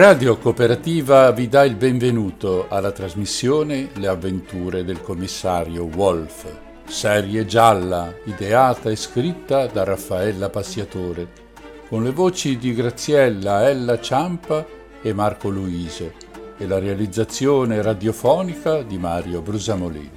Radio Cooperativa vi dà il benvenuto alla trasmissione Le avventure del commissario Wolf, serie gialla ideata e scritta da Raffaella Passiatore, con le voci di Graziella Ella Ciampa e Marco Luise e la realizzazione radiofonica di Mario Brusamolini.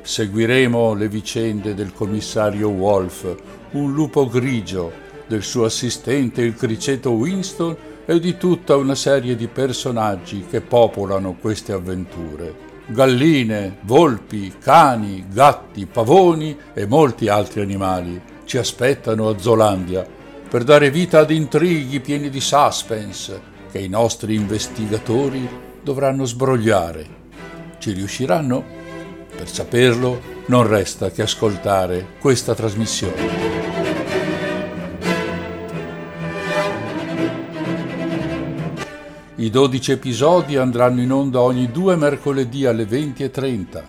Seguiremo le vicende del commissario Wolf, un lupo grigio, del suo assistente il criceto Winston e di tutta una serie di personaggi che popolano queste avventure. Galline, volpi, cani, gatti, pavoni e molti altri animali ci aspettano a Zolandia per dare vita ad intrighi pieni di suspense che i nostri investigatori dovranno sbrogliare. Ci riusciranno? Per saperlo non resta che ascoltare questa trasmissione. I 12 episodi andranno in onda ogni due mercoledì alle 20.30.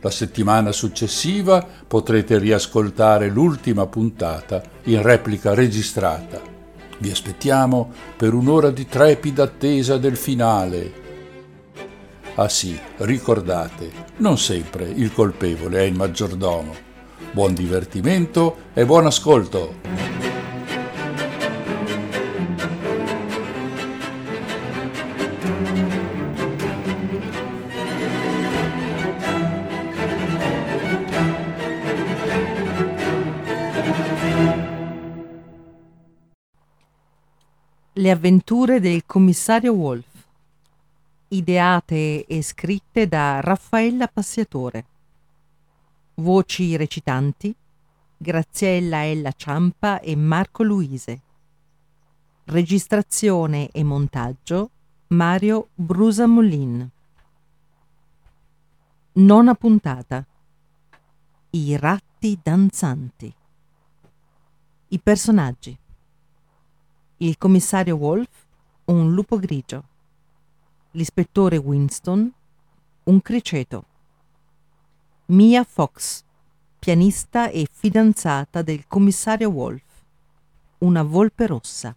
La settimana successiva potrete riascoltare l'ultima puntata in replica registrata. Vi aspettiamo per un'ora di trepida attesa del finale. Ah sì, ricordate, non sempre il colpevole è il maggiordomo. Buon divertimento e buon ascolto! Avventure del commissario Wolf, ideate e scritte da Raffaella Passiatore. Voci recitanti Graziella Ella Ciampa e Marco Luise. Registrazione e montaggio Mario Brusamollin. Nona puntata. I ratti danzanti. I personaggi il commissario Wolf, un lupo grigio, l'ispettore Winston, un criceto, Mia Fox, pianista e fidanzata del commissario Wolf, una volpe rossa,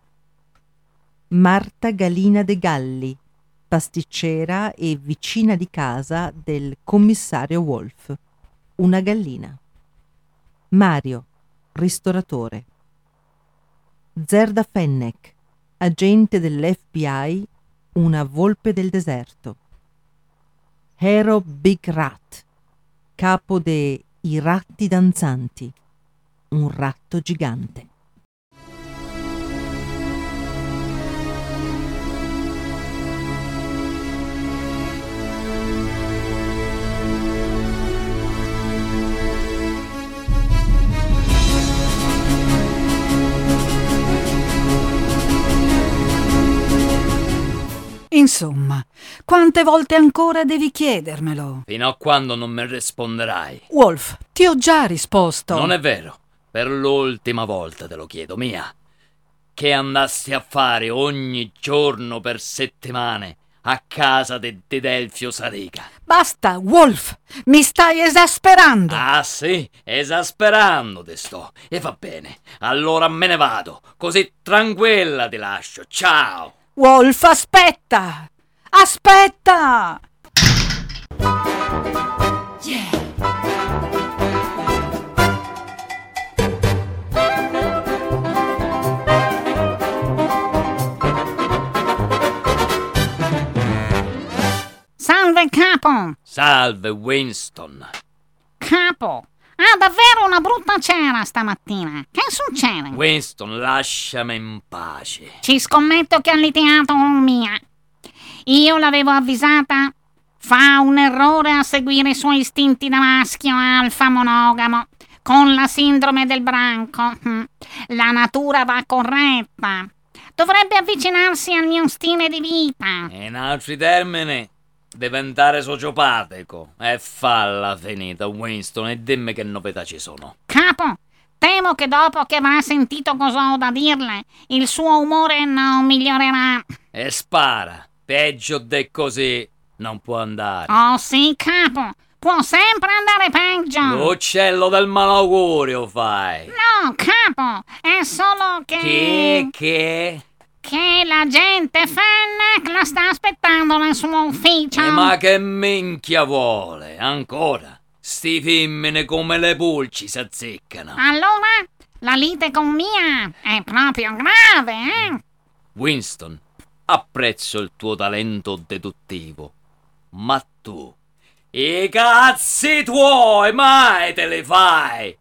Marta Galina de Galli, pasticcera e vicina di casa del commissario Wolf, una gallina, Mario, ristoratore. Zerda Fennec, agente dell'FBI, una volpe del deserto. Hero Big Rat, capo dei ratti danzanti, un ratto gigante. Insomma, quante volte ancora devi chiedermelo? Fino a quando non mi risponderai. Wolf, ti ho già risposto. Non è vero. Per l'ultima volta te lo chiedo, Mia. Che andassi a fare ogni giorno per settimane a casa di de Delfio Sarica. Basta, Wolf! Mi stai esasperando! Ah sì, esasperando te sto. E va bene, allora me ne vado. Così tranquilla ti lascio. Ciao! Wolf, aspetta! Aspetta! Yeah. Salve capo! Salve Winston! Capo, Ha davvero una brutta cera stamattina. Che succede? Winston, lasciami in pace. Ci scommetto che ha litigato con Mia. Io l'avevo avvisata. Fa un errore a seguire i suoi istinti da maschio alfa monogamo. Con la sindrome del branco. Mm. La natura va corretta. Dovrebbe avvicinarsi al mio stile di vita. In altri termini, diventare sociopatico. E falla finita, Winston, e dimmi che novità ci sono. Capo, temo che dopo che avrà sentito cosa ho da dirle, il suo umore non migliorerà. E spara. Peggio di così non può andare. Oh sì, capo, può sempre andare peggio. L'uccello del malaugurio fai. No, capo, è solo che... Che, che? Che la gente Fennec la sta aspettando nel suo ufficio. Eh, ma che minchia vuole? Ancora? Sti femmine come le pulci si azzeccano. Allora, la lite con Mia è proprio grave, eh? Winston, apprezzo il tuo talento deduttivo, ma tu i cazzi tuoi mai te li fai?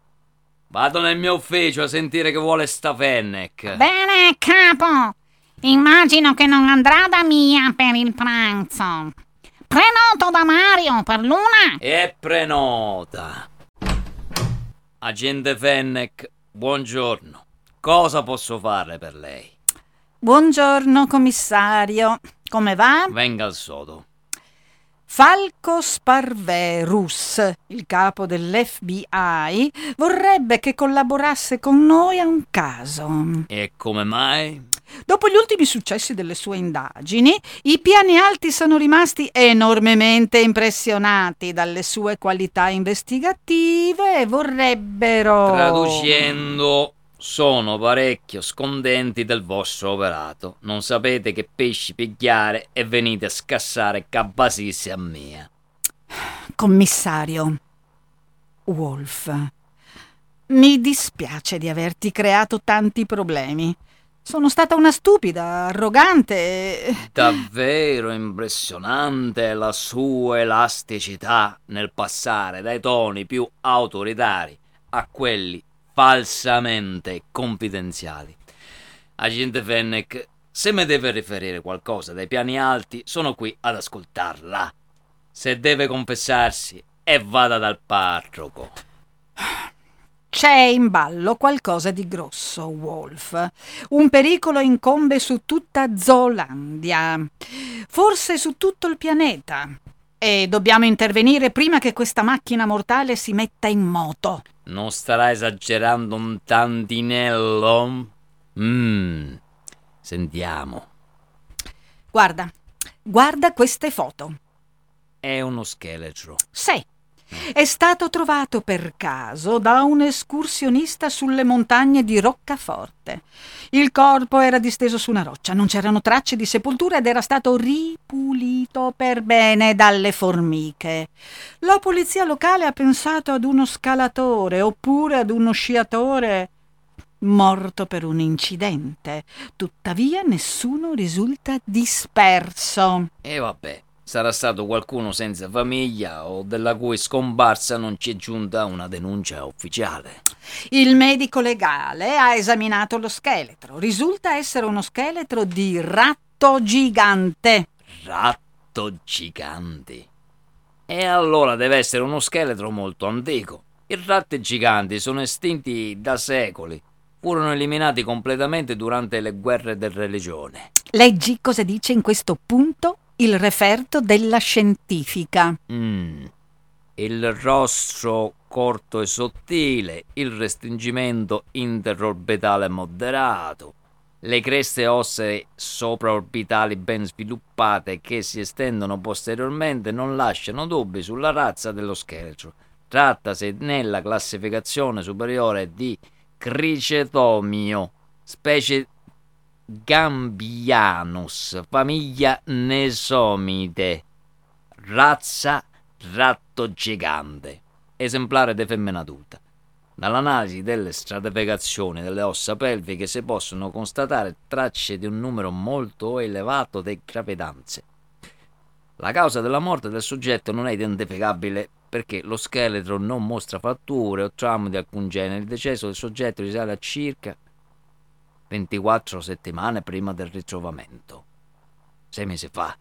Vado nel mio ufficio a sentire che vuole sta Fennec. Bene, capo. Immagino che non andrà da Mia per il pranzo. Prenoto da Mario per l'una. E prenota. Agente Fennec, buongiorno. Cosa posso fare per lei? Buongiorno, commissario. Come va? Venga al sodo. Falco Sparverus, il capo dell'FBI, vorrebbe che collaborasse con noi a un caso. E come mai? Dopo gli ultimi successi delle sue indagini, i piani alti sono rimasti enormemente impressionati dalle sue qualità investigative e vorrebbero... Traducendo, sono parecchio scondenti del vostro operato. Non sapete che pesci pigliare e venite a scassare cabasissi a mia. Commissario Wolf, mi dispiace di averti creato tanti problemi. Sono stata una stupida, arrogante. Davvero impressionante la sua elasticità nel passare dai toni più autoritari a quelli falsamente confidenziali. Agente Fennec, se mi deve riferire qualcosa dai piani alti, sono qui ad ascoltarla. Se deve confessarsi, e vada dal parroco. C'è in ballo qualcosa di grosso, Wolf. Un pericolo incombe su tutta Zolandia, forse su tutto il pianeta. E dobbiamo intervenire prima che questa macchina mortale si metta in moto. Non starà esagerando un tantinello? Mmm, sentiamo. Guarda, guarda queste foto. È uno scheletro. Sì, è stato trovato per caso da un escursionista sulle montagne di Roccaforte. Il corpo era disteso su una roccia, non c'erano tracce di sepoltura ed era stato ripulito per bene dalle formiche. La polizia locale ha pensato ad uno scalatore oppure ad uno sciatore morto per un incidente. Tuttavia nessuno risulta disperso. E vabbè, sarà stato qualcuno senza famiglia o della cui scomparsa non ci è giunta una denuncia ufficiale. Il medico legale ha esaminato lo scheletro. Risulta essere uno scheletro di ratto gigante. Ratto gigante. E allora deve essere uno scheletro molto antico. I ratti giganti sono estinti da secoli. Furono eliminati completamente durante le guerre di religione. Leggi cosa dice in questo punto il referto della scientifica. Mm. Il rostro corto e sottile, il restringimento interorbitale moderato, le creste ossee sopraorbitali ben sviluppate che si estendono posteriormente non lasciano dubbi sulla razza dello scheletro. Trattasi nella classificazione superiore di Cricetomio, specie Gambianus, famiglia Nesomide, razza ratto gigante, esemplare di femmina adulta. Dall'analisi delle stratificazioni delle ossa pelviche si possono constatare tracce di un numero molto elevato di gravidanze. La causa della morte del soggetto non è identificabile perché lo scheletro non mostra fatture o traumi di alcun genere. Il decesso del soggetto risale a circa 24 settimane prima del ritrovamento. Sei mesi fa.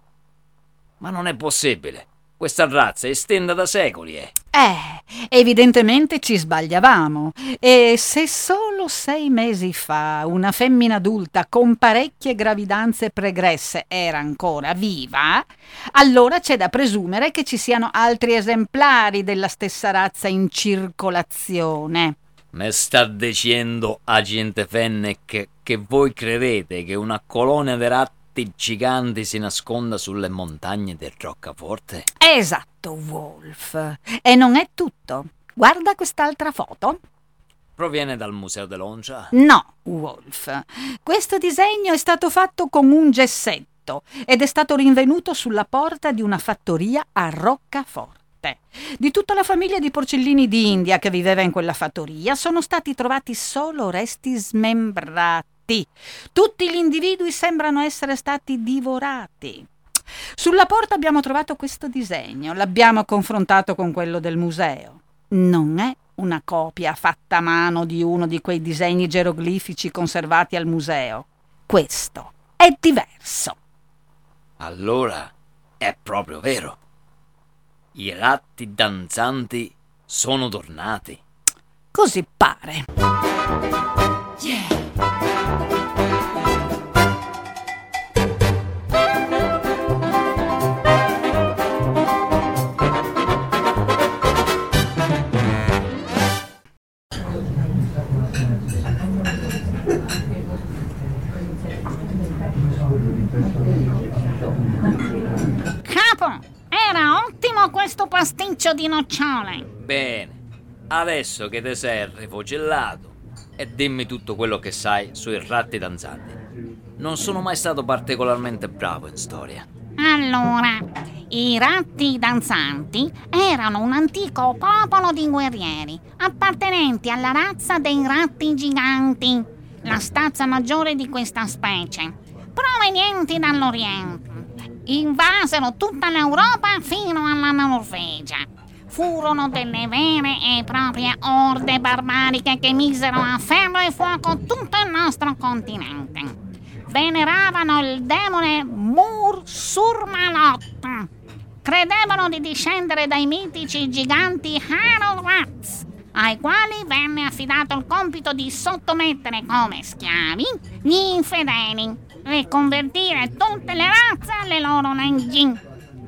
Ma non è possibile. Questa razza è estenda da secoli, eh. Eh, evidentemente ci sbagliavamo. E se solo sei mesi fa una femmina adulta con parecchie gravidanze pregresse era ancora viva, allora c'è da presumere che ci siano altri esemplari della stessa razza in circolazione. Me sta dicendo agente Fennec che voi credete che una colonia di ratti giganti si nasconda sulle montagne del Roccaforte? Esatto, Wolf. E non è tutto. Guarda quest'altra foto. Proviene dal Museo dell'Oncia? No, Wolf. Questo disegno è stato fatto con un gessetto ed è stato rinvenuto sulla porta di una fattoria a Roccaforte. Di tutta la famiglia di porcellini d'India che viveva in quella fattoria sono stati trovati solo resti smembrati tutti gli individui sembrano essere stati divorati. Sulla porta abbiamo trovato questo disegno, l'abbiamo confrontato con quello del museo. Non è una copia fatta a mano di uno di quei disegni geroglifici conservati al museo. Questo è diverso. Allora è proprio vero. I ratti danzanti sono tornati. Così pare. Yeah. Capo, era ottimo questo pasticcio di nocciole. Bene, adesso che ti sei rifugillato e dimmi tutto quello che sai sui ratti danzanti. Non sono mai stato particolarmente bravo in storia. Allora, i ratti danzanti erano un antico popolo di guerrieri appartenenti alla razza dei ratti giganti, la stazza maggiore di questa specie, provenienti dall'Oriente. Invasero tutta l'Europa fino alla Norvegia. Furono delle vere e proprie orde barbariche che misero a ferro e fuoco tutto il nostro continente. Veneravano il demone Mur Surmalot. Credevano di discendere dai mitici giganti Harorats, ai quali venne affidato il compito di sottomettere come schiavi gli infedeli e convertire tutte le razze alle loro leggi.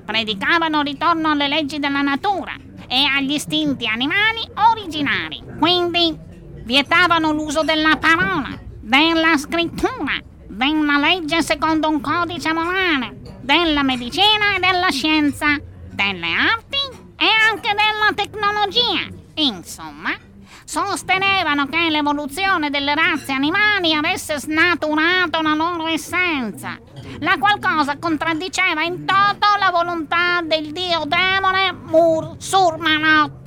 Predicavano ritorno alle leggi della natura e agli istinti animali originari. Quindi vietavano l'uso della parola, della scrittura, della legge secondo un codice morale, della medicina e della scienza, delle arti e anche della tecnologia. Insomma, sostenevano che l'evoluzione delle razze animali avesse snaturato la loro essenza, la qual cosa contraddiceva in toto la volontà del dio demone Mur Surmanot.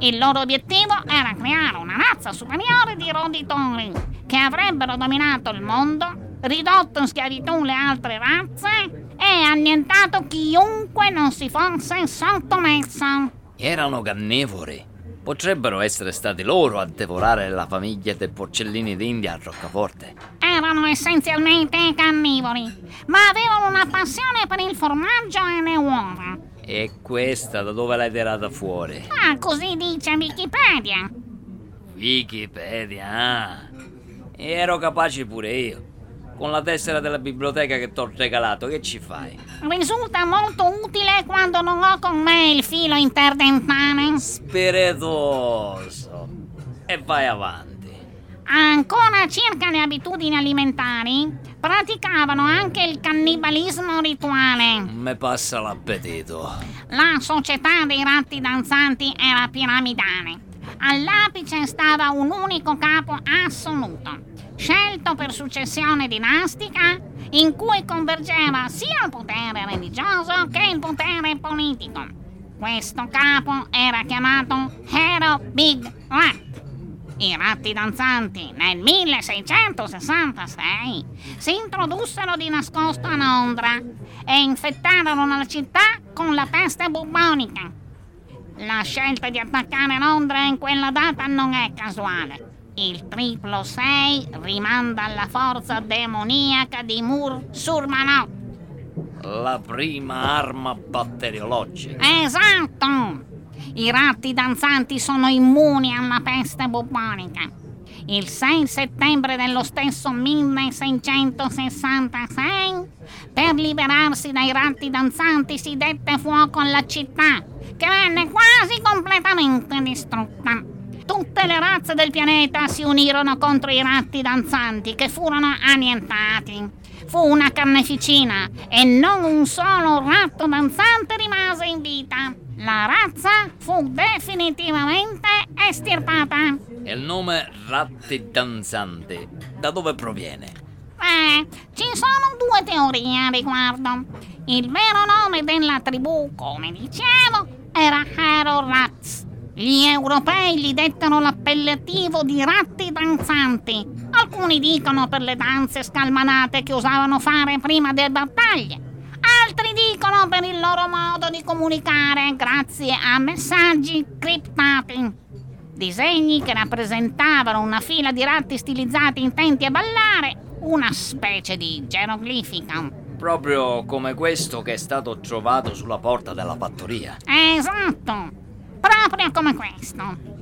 Il loro obiettivo era creare una razza superiore di roditori che avrebbero dominato il mondo, ridotto in schiavitù le altre razze e annientato chiunque non si fosse sottomesso. Erano cannevori. Potrebbero essere stati loro a devorare la famiglia dei porcellini d'India a Roccaforte. Erano essenzialmente carnivori, ma avevano una passione per il formaggio e le uova. E questa da dove l'hai tirata fuori? Ah, così dice Wikipedia. Wikipedia, ah. Ero capace pure io. Con la tessera della biblioteca che t'ho regalato, che ci fai? Risulta molto utile quando non ho con me il filo interdentale. Spiritoso. E vai avanti. Ancora circa le abitudini alimentari, praticavano anche il cannibalismo rituale. Me passa l'appetito. La società dei ratti danzanti era piramidale. All'apice stava un unico capo assoluto, scelto per successione dinastica, in cui convergeva sia il potere religioso che il potere politico. Questo capo era chiamato Hero Big Rat. I ratti danzanti nel 1666 si introdussero di nascosto a Londra e infettarono la città con la peste bubbonica. La scelta di attaccare Londra in quella data non è casuale. Il triplo 6 rimanda alla forza demoniaca di Mur Surmanot. La prima arma batteriologica. Esatto! I ratti danzanti sono immuni alla peste bubbonica. Il 6 settembre dello stesso 1666, per liberarsi dai ratti danzanti si dette fuoco alla città, che venne quasi completamente distrutta. Tutte le razze del pianeta si unirono contro i ratti danzanti, che furono annientati. Fu una carneficina e non un solo ratto danzante rimase in vita. La razza fu definitivamente estirpata. E il nome Ratti Danzante, da dove proviene? Eh, ci sono due teorie a riguardo. Il vero nome della tribù, come dicevo, era Hero Rats. Gli europei gli dettero l'appellativo di ratti danzanti. Alcuni dicono per le danze scalmanate che usavano fare prima delle battaglie. Altri dicono per il loro modo di comunicare grazie a messaggi criptati. Disegni che rappresentavano una fila di ratti stilizzati intenti a ballare, una specie di geroglifica. Proprio come questo che è stato trovato sulla porta della fattoria. Esatto, proprio come questo.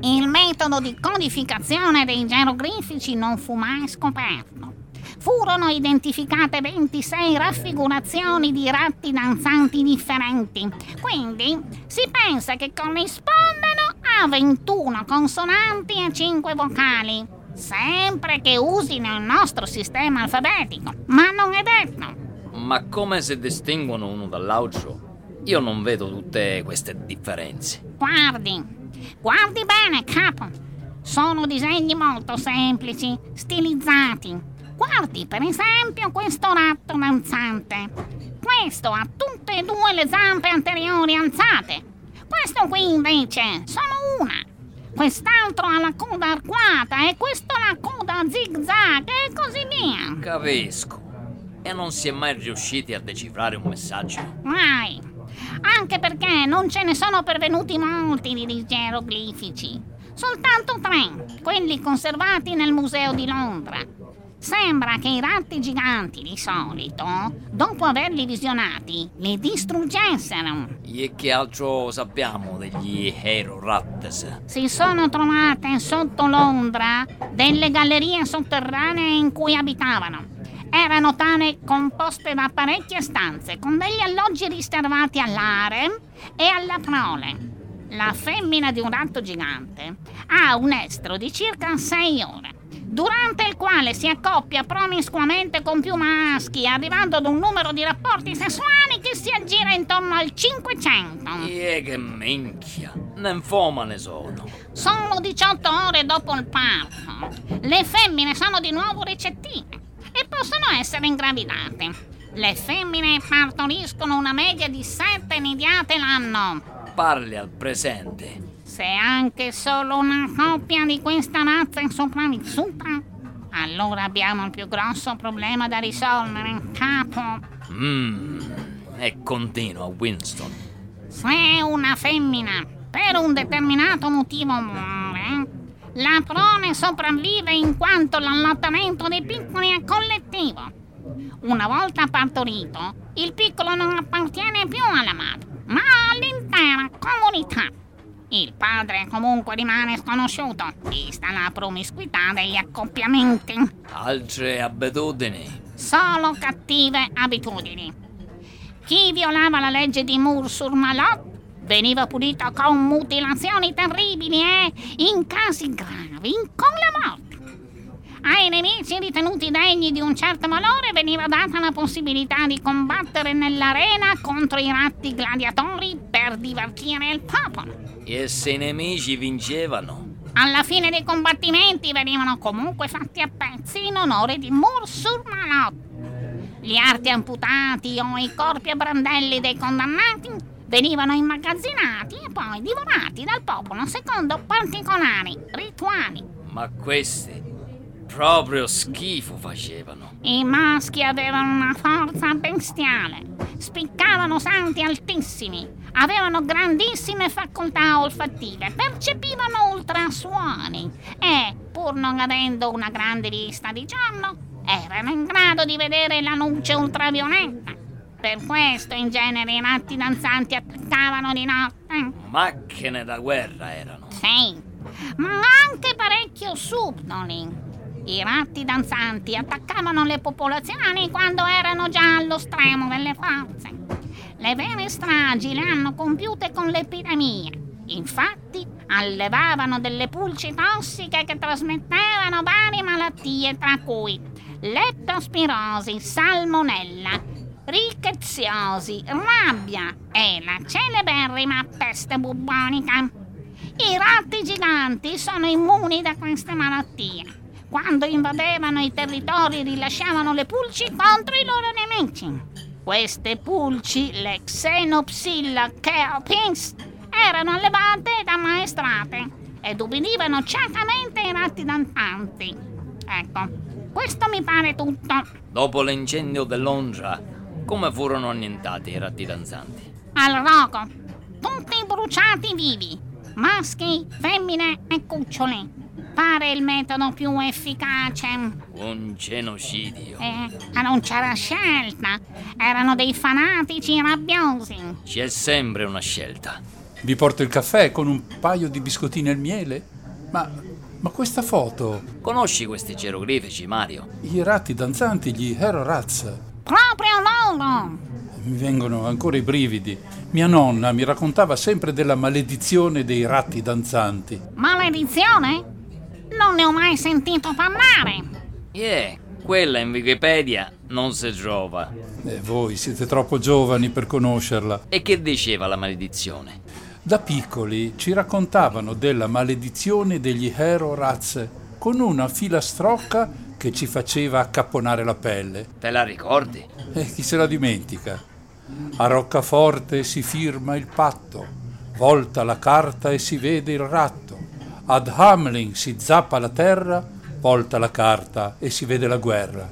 Il metodo di codificazione dei geroglifici non fu mai scoperto. Furono identificate 26 raffigurazioni di ratti danzanti differenti, quindi si pensa che corrispondano a 21 consonanti e 5 vocali, sempre che usino il nostro sistema alfabetico, ma non è detto. Ma come si distinguono uno dall'altro? Io non vedo tutte queste differenze. Guardi, guardi bene, capo. Sono disegni molto semplici, stilizzati. Guardi per esempio questo ratto danzante. Questo ha tutte e due le zampe anteriori alzate. Questo qui invece sono una. Quest'altro ha la coda arcuata e questo la coda zig-zag e così via. Capisco. E non si è mai riusciti a decifrare un messaggio? Mai. Anche perché non ce ne sono pervenuti molti di geroglifici. Soltanto tre, quelli conservati nel Museo di Londra. Sembra che i ratti giganti di solito, dopo averli visionati, li distruggessero. E che altro sappiamo degli Hero Rats? Si sono trovate sotto Londra delle gallerie sotterranee in cui abitavano. Erano tane composte da parecchie stanze, con degli alloggi riservati all'are e alla prole. La femmina di un ratto gigante ha un estro di circa 6 ore durante il quale si accoppia promiscuamente con più maschi, arrivando ad un numero di rapporti sessuali che si aggira intorno al 500. E che minchia, ninfoma ne sono. Solo 18 ore dopo il parto, le femmine sono di nuovo recettive e possono essere ingravidate. Le femmine partoriscono una media di 7 nidiate l'anno. Parli al presente. Se anche solo una coppia di questa razza è sopravvissuta, allora abbiamo il più grosso problema da risolvere, capo. Mmm. E continua, Winston. Se una femmina, per un determinato motivo, muore, la prole sopravvive in quanto l'allattamento dei piccoli è collettivo. Una volta partorito, il piccolo non appartiene più alla madre, ma all'intera comunità. Il padre comunque rimane sconosciuto, vista la promiscuità degli accoppiamenti. Altre abitudini. Solo cattive abitudini. Chi violava la legge di Moore sur Malot veniva punito con mutilazioni terribili e, in casi gravi, con la morte. Ai nemici ritenuti degni di un certo valore veniva data la possibilità di combattere nell'arena contro i ratti gladiatori per divertire il popolo. E se i nemici vincevano? Alla fine dei combattimenti venivano comunque fatti a pezzi in onore di Mur sur Malot. Gli arti amputati o i corpi a brandelli dei condannati venivano immagazzinati e poi divorati dal popolo secondo particolari rituali. Ma questi proprio schifo facevano. I maschi avevano una forza bestiale. spiccavano santi altissimi, avevano grandissime facoltà olfattive, percepivano ultrasuoni e, pur non avendo una grande vista di giorno, erano in grado di vedere la luce ultravioletta. Per questo in genere i ratti danzanti attaccavano di notte. Macchine da guerra erano. Sì, ma anche parecchio subdoli. I ratti danzanti attaccavano le popolazioni quando erano già allo stremo delle forze. Le vere stragi le hanno compiute con l'epidemia. Infatti, allevavano delle pulci tossiche che trasmettevano varie malattie, tra cui leptospirosi, salmonella, rickettsiosi, rabbia e la celeberrima peste bubonica. I ratti giganti sono immuni da queste malattie. Quando invadevano i territori rilasciavano le pulci contro i loro nemici. Queste pulci, le Xenopsilla cheopins, erano allevate ed ammaestrate ed ubbidivano ciecamente i ratti danzanti. Ecco, questo mi pare tutto. Dopo l'incendio dell'Ondra, come furono annientati i ratti danzanti? Al rogo, tutti bruciati vivi, maschi, femmine e cuccioli. Pare il metodo più efficace. Un genocidio. Eh, ma non c'era scelta. Erano dei fanatici rabbiosi. C'è sempre una scelta. Vi porto il caffè con un paio di biscottini al miele? Ma, ma questa foto? Conosci questi geroglifici, Mario? I ratti danzanti, gli Hero Rats. Proprio loro! Mi vengono ancora i brividi. Mia nonna mi raccontava sempre della maledizione dei ratti danzanti. Maledizione? Non ne ho mai sentito parlare. Yeah, quella in Wikipedia non si trova. E voi siete troppo giovani per conoscerla. E che diceva la maledizione? Da piccoli ci raccontavano della maledizione degli Hero Rats con una filastrocca che ci faceva accapponare la pelle. Te la ricordi? E chi se la dimentica? A Roccaforte si firma il patto, volta la carta e si vede il ratto. Ad Hamlin si zappa la terra, volta la carta e si vede la guerra.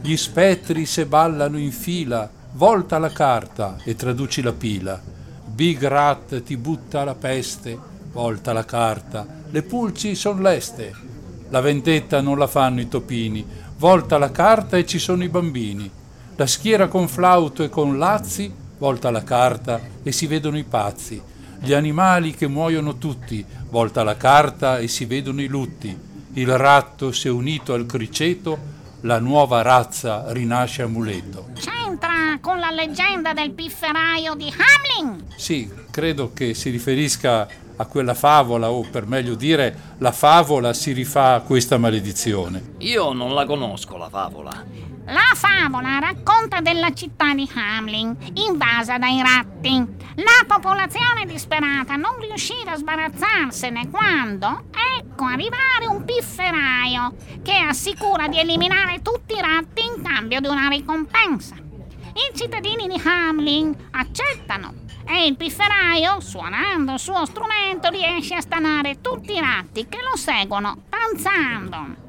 Gli spettri se ballano in fila, volta la carta e traduci la pila. Big Rat ti butta la peste, volta la carta, le pulci son leste. La vendetta non la fanno i topini, volta la carta e ci sono i bambini. La schiera con flauto e con lazzi, volta la carta e si vedono i pazzi. Gli animali che muoiono tutti, volta la carta e si vedono i lutti. Il ratto si è unito al criceto, la nuova razza rinasce a muletto. C'entra con la leggenda del pifferaio di Hamlin? Sì, credo che si riferisca a quella favola, o per meglio dire, la favola si rifà a questa maledizione. Io non la conosco, la favola. La favola racconta della città di Hamlin, invasa dai ratti. La popolazione disperata non riusciva a sbarazzarsene quando ecco arrivare un pifferaio che assicura di eliminare tutti i ratti in cambio di una ricompensa. I cittadini di Hamlin accettano e il pifferaio, suonando il suo strumento, riesce a stanare tutti i ratti che lo seguono danzando.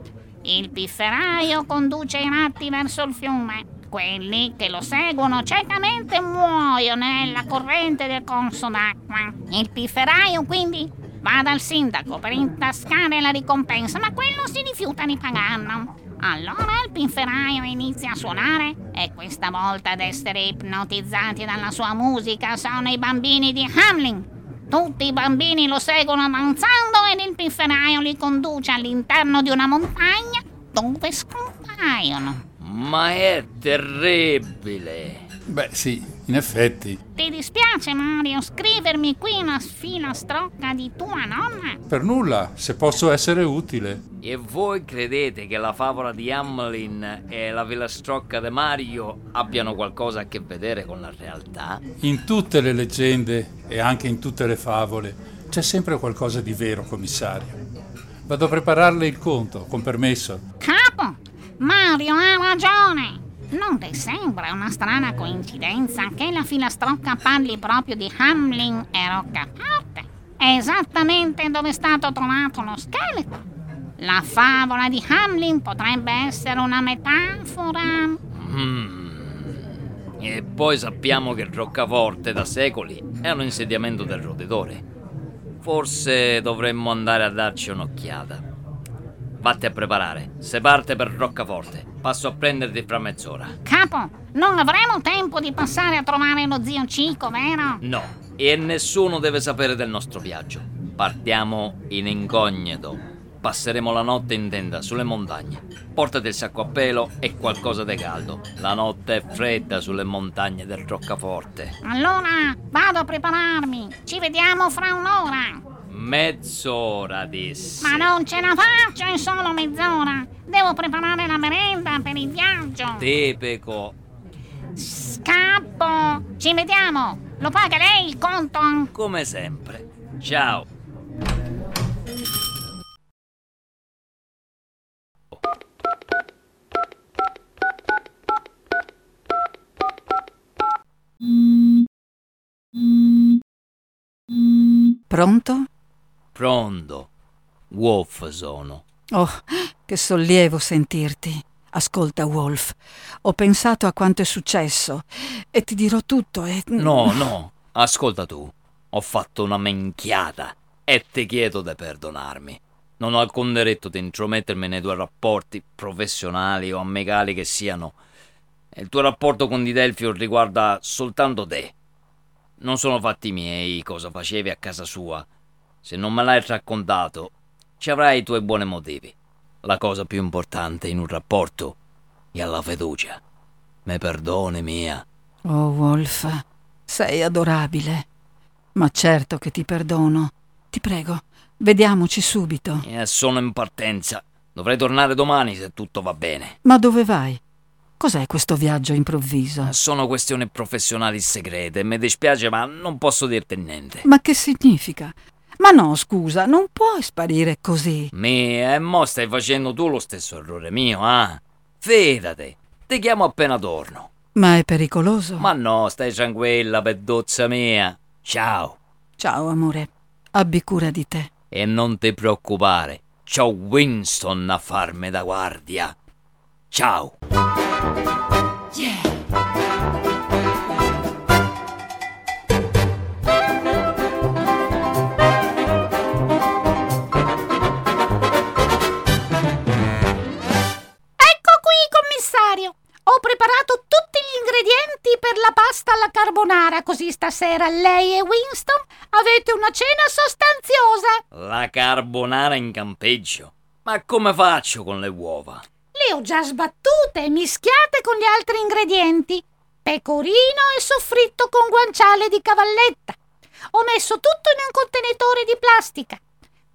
Il pifferaio conduce i ratti verso il fiume. Quelli che lo seguono ciecamente muoiono nella corrente del corso d'acqua. Il pifferaio quindi va dal sindaco per intascare la ricompensa, ma quello si rifiuta di pagarlo. Allora il pifferaio inizia a suonare e questa volta ad essere ipnotizzati dalla sua musica sono i bambini di Hamlin. Tutti i bambini lo seguono danzando ed il pifferaio li conduce all'interno di una montagna dove scompaiono. Ma è terribile. Beh, sì, in effetti. Ti dispiace, Mario, scrivermi qui una filastrocca di tua nonna? Per nulla, se posso essere utile. E voi credete che la favola di Hamlin e la filastrocca di Mario abbiano qualcosa a che vedere con la realtà? In tutte le leggende e anche in tutte le favole c'è sempre qualcosa di vero, commissario. Vado a prepararle il conto, con permesso. Capo, Mario ha ragione. Non ti sembra una strana coincidenza che la filastrocca parli proprio di Hamlin e Roccaforte? Esattamente dove è stato trovato lo scheletro. La favola di Hamlin potrebbe essere una metafora. Mm. E poi sappiamo che Roccaforte da secoli è un insediamento del roditore. Forse dovremmo andare a darci un'occhiata. Vatti a preparare. Se parte per Roccaforte, passo a prenderti fra mezz'ora. Capo, non avremo tempo di passare a trovare lo zio Cico, vero? No, e nessuno deve sapere del nostro viaggio. Partiamo in incognito. Passeremo la notte in tenda sulle montagne. Portati il sacco a pelo e qualcosa di caldo. La notte è fredda sulle montagne del Roccaforte. Allora vado a prepararmi. Ci vediamo fra un'ora. Mezz'ora, dissi. Ma non ce la faccio in solo mezz'ora. Devo preparare la merenda per il viaggio. Tepeco. Scappo. Ci vediamo. Lo paga lei il conto? Come sempre. Ciao. Pronto? Pronto. Wolf sono. Oh, che sollievo sentirti. Ascolta, Wolf, ho pensato a quanto è successo e ti dirò tutto e... No, no, ascolta tu. Ho fatto una menchiata e ti chiedo di perdonarmi. Non ho alcun diritto di intromettermi nei tuoi rapporti, professionali o amicali che siano. Il tuo rapporto con Di Delfio riguarda soltanto te. Non sono fatti miei cosa facevi a casa sua. Se non me l'hai raccontato, ci avrai i tuoi buoni motivi. La cosa più importante in un rapporto è la fiducia. Me perdoni, mia. Oh, Wolf, sei adorabile. Ma certo che ti perdono. Ti prego, vediamoci subito. Eh, sono in partenza. Dovrei tornare domani se tutto va bene. Ma dove vai? Cos'è questo viaggio improvviso? Sono questioni professionali segrete. Mi dispiace, ma non posso dirti niente. Ma che significa? Ma no, scusa, non puoi sparire così. Mia, e mo stai facendo tu lo stesso errore mio, ah? Fidati, ti chiamo appena torno. Ma è pericoloso. Ma no, stai tranquilla, peddozza mia. Ciao. Ciao, amore. Abbi cura di te. E non ti preoccupare, c'ho Winston a farmi da guardia. Ciao. Ecco Ho preparato tutti gli ingredienti per la pasta alla carbonara, così stasera lei e Winston avete una cena sostanziosa. La carbonara in campeggio. Ma come faccio con le uova? Le ho già sbattute e mischiate con gli altri ingredienti. Pecorino e soffritto con guanciale di cavalletta. Ho messo tutto in un contenitore di plastica.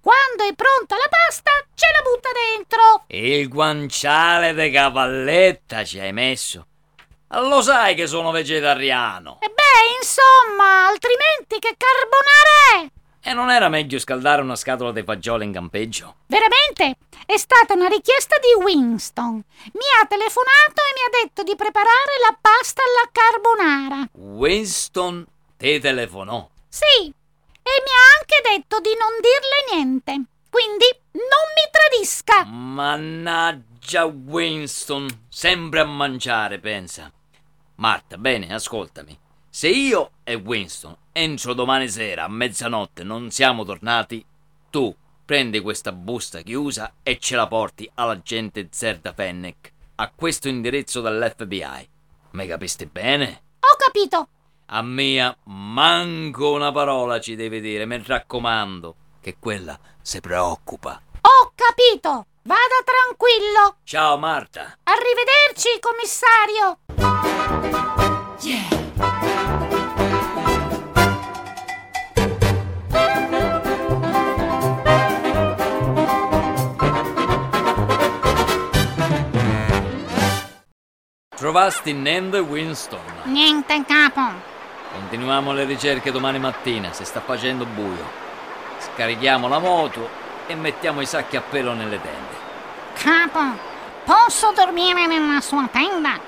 Quando è pronta la pasta, ce la butta dentro. Il guanciale de cavalletta ci hai messo. Lo sai che sono vegetariano. E beh, insomma, altrimenti che carbonara è? E non era meglio scaldare una scatola di fagioli in campeggio? Veramente? È stata una richiesta di Winston. Mi ha telefonato e mi ha detto di preparare la pasta alla carbonara. Winston ti telefonò. Sì, e mi ha anche detto di non dirle niente. Quindi non mi tradisca. Mannaggia Winston, sempre a mangiare, pensa. Marta, bene, ascoltami. Se io e Winston entro domani sera a mezzanotte non siamo tornati, tu prendi questa busta chiusa e ce la porti all'agente Zerda Fennec a questo indirizzo dell'FBI. Mi capisti bene? Ho capito. A mia manco una parola ci devi dire, mi raccomando, che quella si preoccupa. Ho capito. Vada tranquillo. Ciao Marta. Arrivederci, commissario. Trovasti Nando e Winston. Niente, capo. Continuiamo le ricerche domani mattina, si sta facendo buio. Scarichiamo la moto e mettiamo i sacchi a pelo nelle tende. Capo, posso dormire nella sua tenda?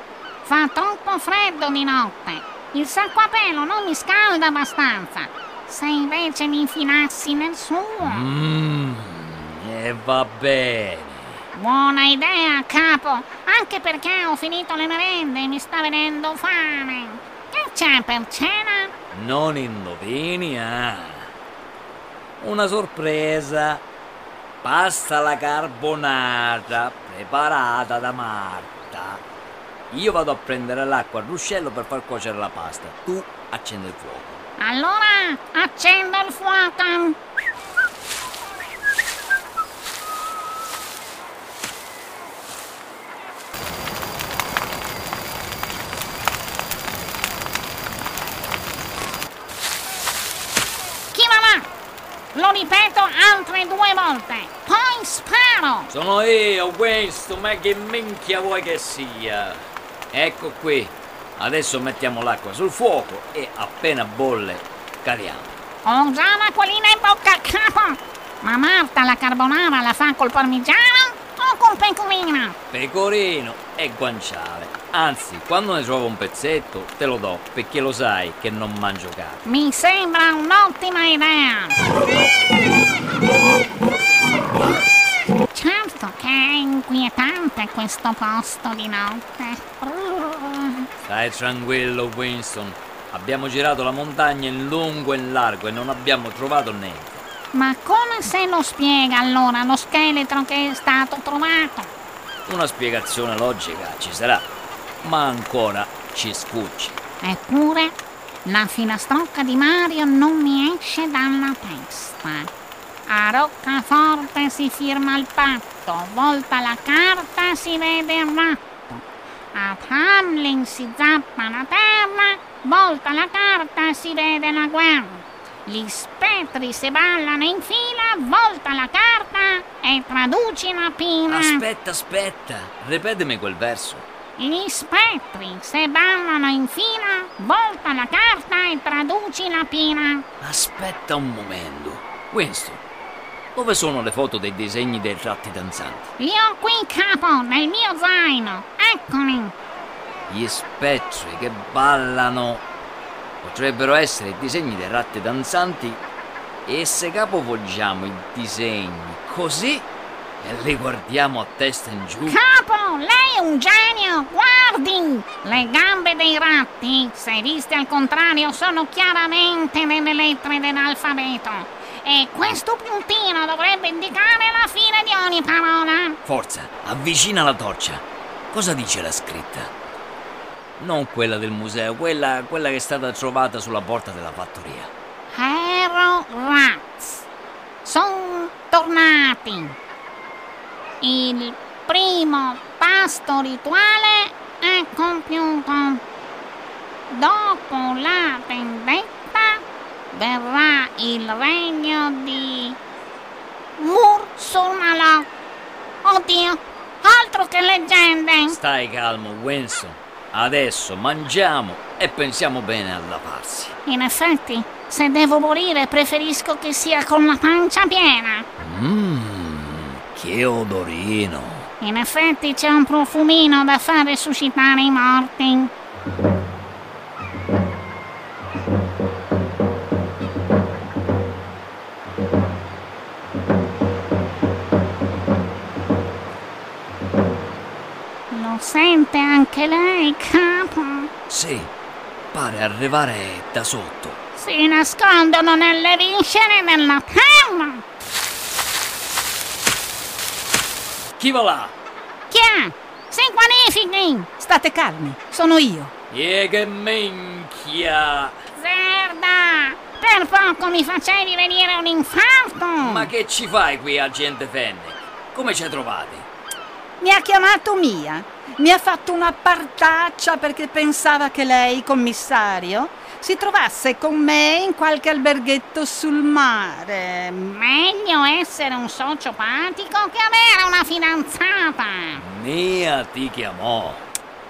Fa troppo freddo di notte. Il sacco a pelo non mi scalda abbastanza. Se invece mi infilassi nel suo. Mmm, e va bene. Buona idea, capo, anche perché ho finito le merende e mi sta venendo fame. C'è per cena? Non indovini, ah. Una sorpresa. Pasta alla carbonata preparata da Marta. Io vado a prendere l'acqua al ruscello per far cuocere la pasta. Tu accendi il fuoco. Allora accendo il fuoco. Chi va là? Lo ripeto altre due volte. Poi sparo. Sono io, questo, ma che minchia vuoi che sia? Ecco qui. Adesso mettiamo l'acqua sul fuoco e appena bolle caliamo. Ho già l'acquolina in bocca, capo. Ma Marta la carbonara la fa col parmigiano o col pecorino? Pecorino e guanciale. Anzi, quando ne trovo un pezzetto, te lo do, perché lo sai che non mangio carne. Mi sembra un'ottima idea. Certo che è inquietante questo posto di notte. Stai tranquillo, Winston. Abbiamo girato la montagna in lungo e in largo e non abbiamo trovato niente. Ma come se lo spiega allora lo scheletro che è stato trovato? Una spiegazione logica ci sarà, ma ancora ci sfugge. Eppure la filastrocca di Mario non mi esce dalla testa. A Roccaforte si firma il patto, volta la carta si vede il ratto. A Hamlin si zappa la terra, volta la carta si vede la guerra. Gli spettri se ballano in fila, volta la carta e traduci la pina. Aspetta, aspetta, ripetemi quel verso. Gli spettri se ballano in fila, volta la carta e traduci la pina. Aspetta un momento. Winston, dove sono le foto dei disegni dei ratti danzanti? Li ho qui capo, nel mio zaino. Eccoli. Gli spettri che ballano potrebbero essere i disegni dei ratti danzanti e se capovolgiamo i disegni così e li guardiamo a testa in giù. Capo, lei è un genio! Guardi! Le gambe dei ratti, se viste al contrario, sono chiaramente nelle lettere dell'alfabeto. E questo puntino dovrebbe indicare la fine di ogni parola. Forza, avvicina la torcia. Cosa dice la scritta? Non quella del museo, quella, quella che è stata trovata sulla porta della fattoria. Hero Rats. Sono tornati. Il primo pasto rituale è compiuto. Dopo la vendetta verrà il regno di Mursunalo. Oddio, altro che leggende. Stai calmo, Winston. Adesso mangiamo e pensiamo bene al lavarsi. In effetti, se devo morire preferisco che sia con la pancia piena. Mmm, che odorino. In effetti c'è un profumino da far resuscitare i morti. Lo sente anche lei, capo? Sì, pare arrivare da sotto. Si nascondono nelle viscere della terra. Chi va là? Chi è? Si qualifichi! State calmi, sono io. E che minchia! Zerda! Per poco mi facevi venire un infarto! Ma che ci fai qui, agente Fenne? Come ci hai trovati? Mi ha chiamato Mia. Mi ha fatto una partaccia perché pensava che lei, commissario, si trovasse con me in qualche alberghetto sul mare. Meglio essere un sociopatico che avere una fidanzata! Mia ti chiamò.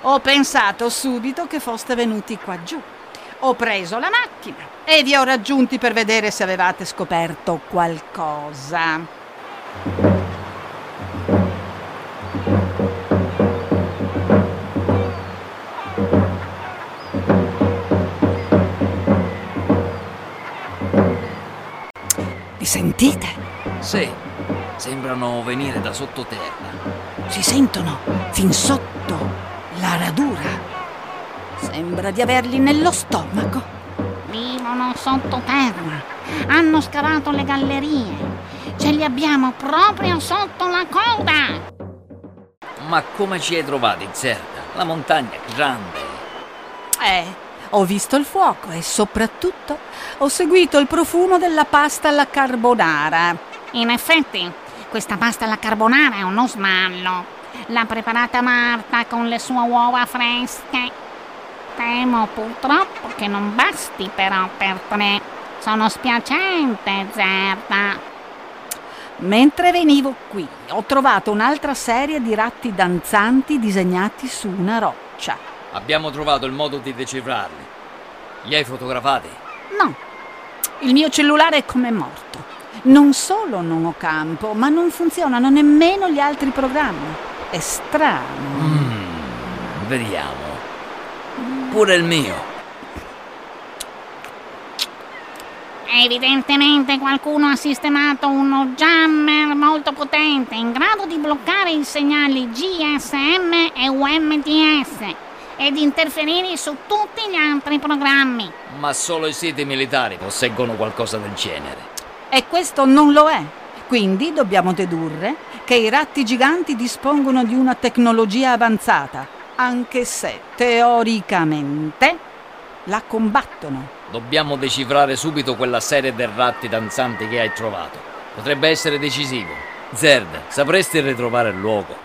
Ho pensato subito che foste venuti qua giù. Ho preso la macchina e vi ho raggiunti per vedere se avevate scoperto qualcosa. Sentite? Sì, sembrano venire da sottoterra. Si sentono fin sotto la radura. Sembra di averli nello stomaco. Vivono sottoterra. Hanno scavato le gallerie. Ce li abbiamo proprio sotto la coda. Ma come ci hai trovati, Zerda? La montagna è grande. Eh, ho visto il fuoco e soprattutto ho seguito il profumo della pasta alla carbonara. In effetti, questa pasta alla carbonara è uno smallo. L'ha preparata Marta con le sue uova fresche. Temo purtroppo che non basti però per tre. Sono spiacente, Zerda. Mentre venivo qui, ho trovato un'altra serie di ratti danzanti disegnati su una roccia. Abbiamo trovato il modo di decifrarli. Li hai fotografati? No, il mio cellulare è come morto. Non solo non ho campo, ma non funzionano nemmeno gli altri programmi. È strano. Mm, vediamo. Pure il mio. Evidentemente qualcuno ha sistemato uno jammer molto potente in grado di bloccare i segnali GSM e UMTS ed interferire su tutti gli altri programmi. Ma solo i siti militari posseggono qualcosa del genere. E questo non lo è. Quindi dobbiamo dedurre che i ratti giganti dispongono di una tecnologia avanzata, anche se teoricamente la combattono. Dobbiamo decifrare subito quella serie di ratti danzanti che hai trovato. Potrebbe essere decisivo. Zerd, sapresti ritrovare il luogo?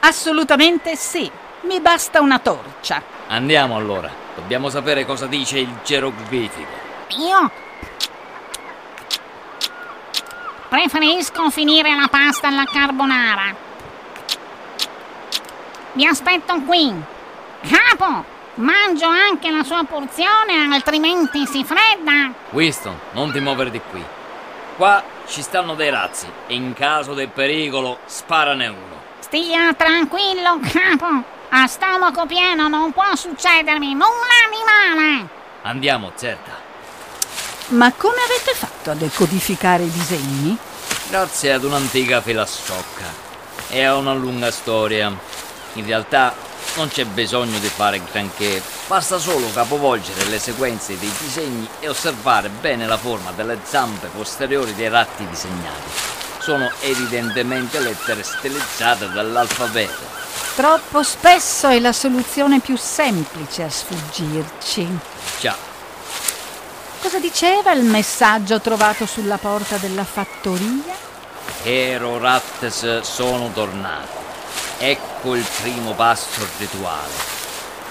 Assolutamente sì. Mi basta una torcia. Andiamo allora. Dobbiamo sapere cosa dice il geroglifico. Io preferisco finire la pasta alla carbonara. Vi aspetto qui. Capo, Mangio anche la sua porzione, altrimenti si fredda. Winston, non ti muovere di qui. Qua ci stanno dei razzi e in caso del pericolo sparane uno. Stia tranquillo, capo. A stomaco pieno non può succedermi nulla di male. Andiamo, certa. Ma come avete fatto a decodificare i disegni? Grazie ad un'antica filastrocca. E a una lunga storia. In realtà non c'è bisogno di fare granché, basta solo capovolgere le sequenze dei disegni e osservare bene la forma delle zampe posteriori dei ratti disegnati. Sono evidentemente lettere stilizzate dall'alfabeto. Troppo spesso è la soluzione più semplice a sfuggirci. Già. Cosa diceva il messaggio trovato sulla porta della fattoria? Ero Rattes sono tornati. Ecco il primo passo rituale.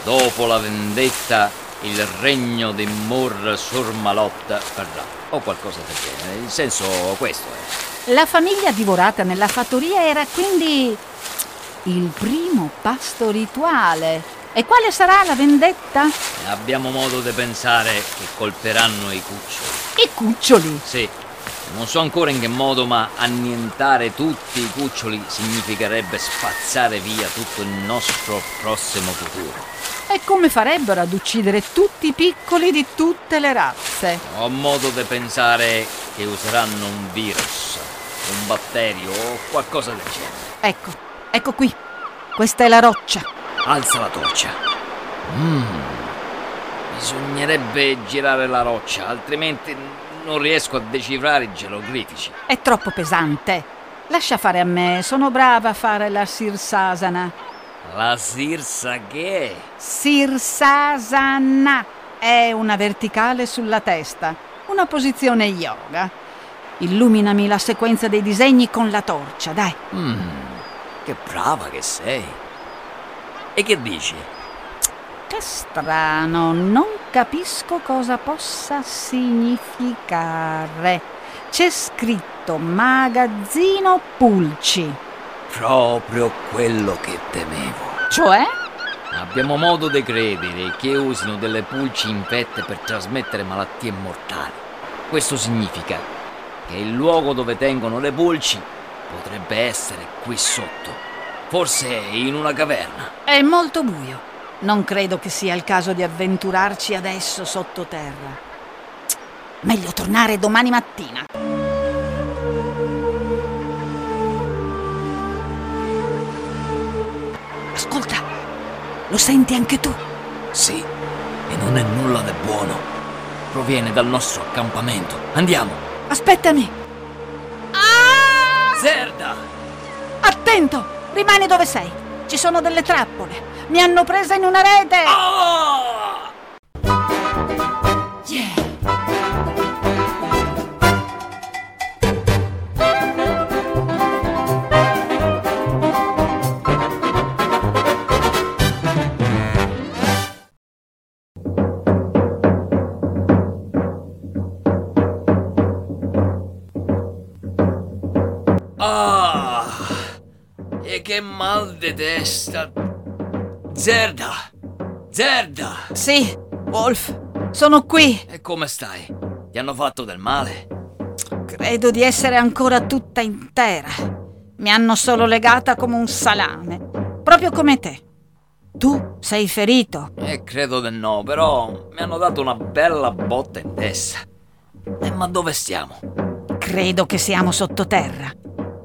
Dopo la vendetta, il regno di Mur Surmalotta verrà. O qualcosa del genere. Il senso questo è. La famiglia divorata nella fattoria era quindi il primo pasto rituale. E quale sarà la vendetta? Abbiamo modo di pensare che colperanno i cuccioli. I cuccioli? Sì, non so ancora in che modo, ma annientare tutti i cuccioli significherebbe spazzare via tutto il nostro prossimo futuro. E come farebbero ad uccidere tutti i piccoli di tutte le razze? Ho modo di pensare che useranno un virus, un batterio o qualcosa del genere. Ecco, ecco qui. Questa è la roccia. Alza la torcia. Mm. Bisognerebbe girare la roccia, altrimenti non riesco a decifrare i geroglifici. È troppo pesante. Lascia fare a me, sono brava a fare la sirsasana. La sirsa che? Sirsasana è una verticale sulla testa, una posizione yoga. Illuminami la sequenza dei disegni con la torcia, dai. Mm, che brava che sei. E che dici? Che strano, non capisco cosa possa significare. C'è scritto magazzino pulci. Proprio quello che temevo. Cioè? Abbiamo modo di credere che usino delle pulci infette per trasmettere malattie mortali. Questo significa che il luogo dove tengono le pulci potrebbe essere qui sotto. Forse in una caverna. È molto buio. Non credo che sia il caso di avventurarci adesso sottoterra. Meglio tornare domani mattina. Lo senti anche tu? Sì, e non è nulla di buono. Proviene dal nostro accampamento. Andiamo. Aspettami! Zerda! Attento! Rimani dove sei. Ci sono delle trappole. Mi hanno presa in una rete. Ah! Ah! Che mal di testa! Zerda! Zerda! Sì, Wolf, sono qui. E come stai? Ti hanno fatto del male? Credo di essere ancora tutta intera. Mi hanno solo legata come un salame, proprio come te. Tu sei ferito. Eh, credo di no, però mi hanno dato una bella botta in testa. E ma dove stiamo? Credo che siamo sottoterra.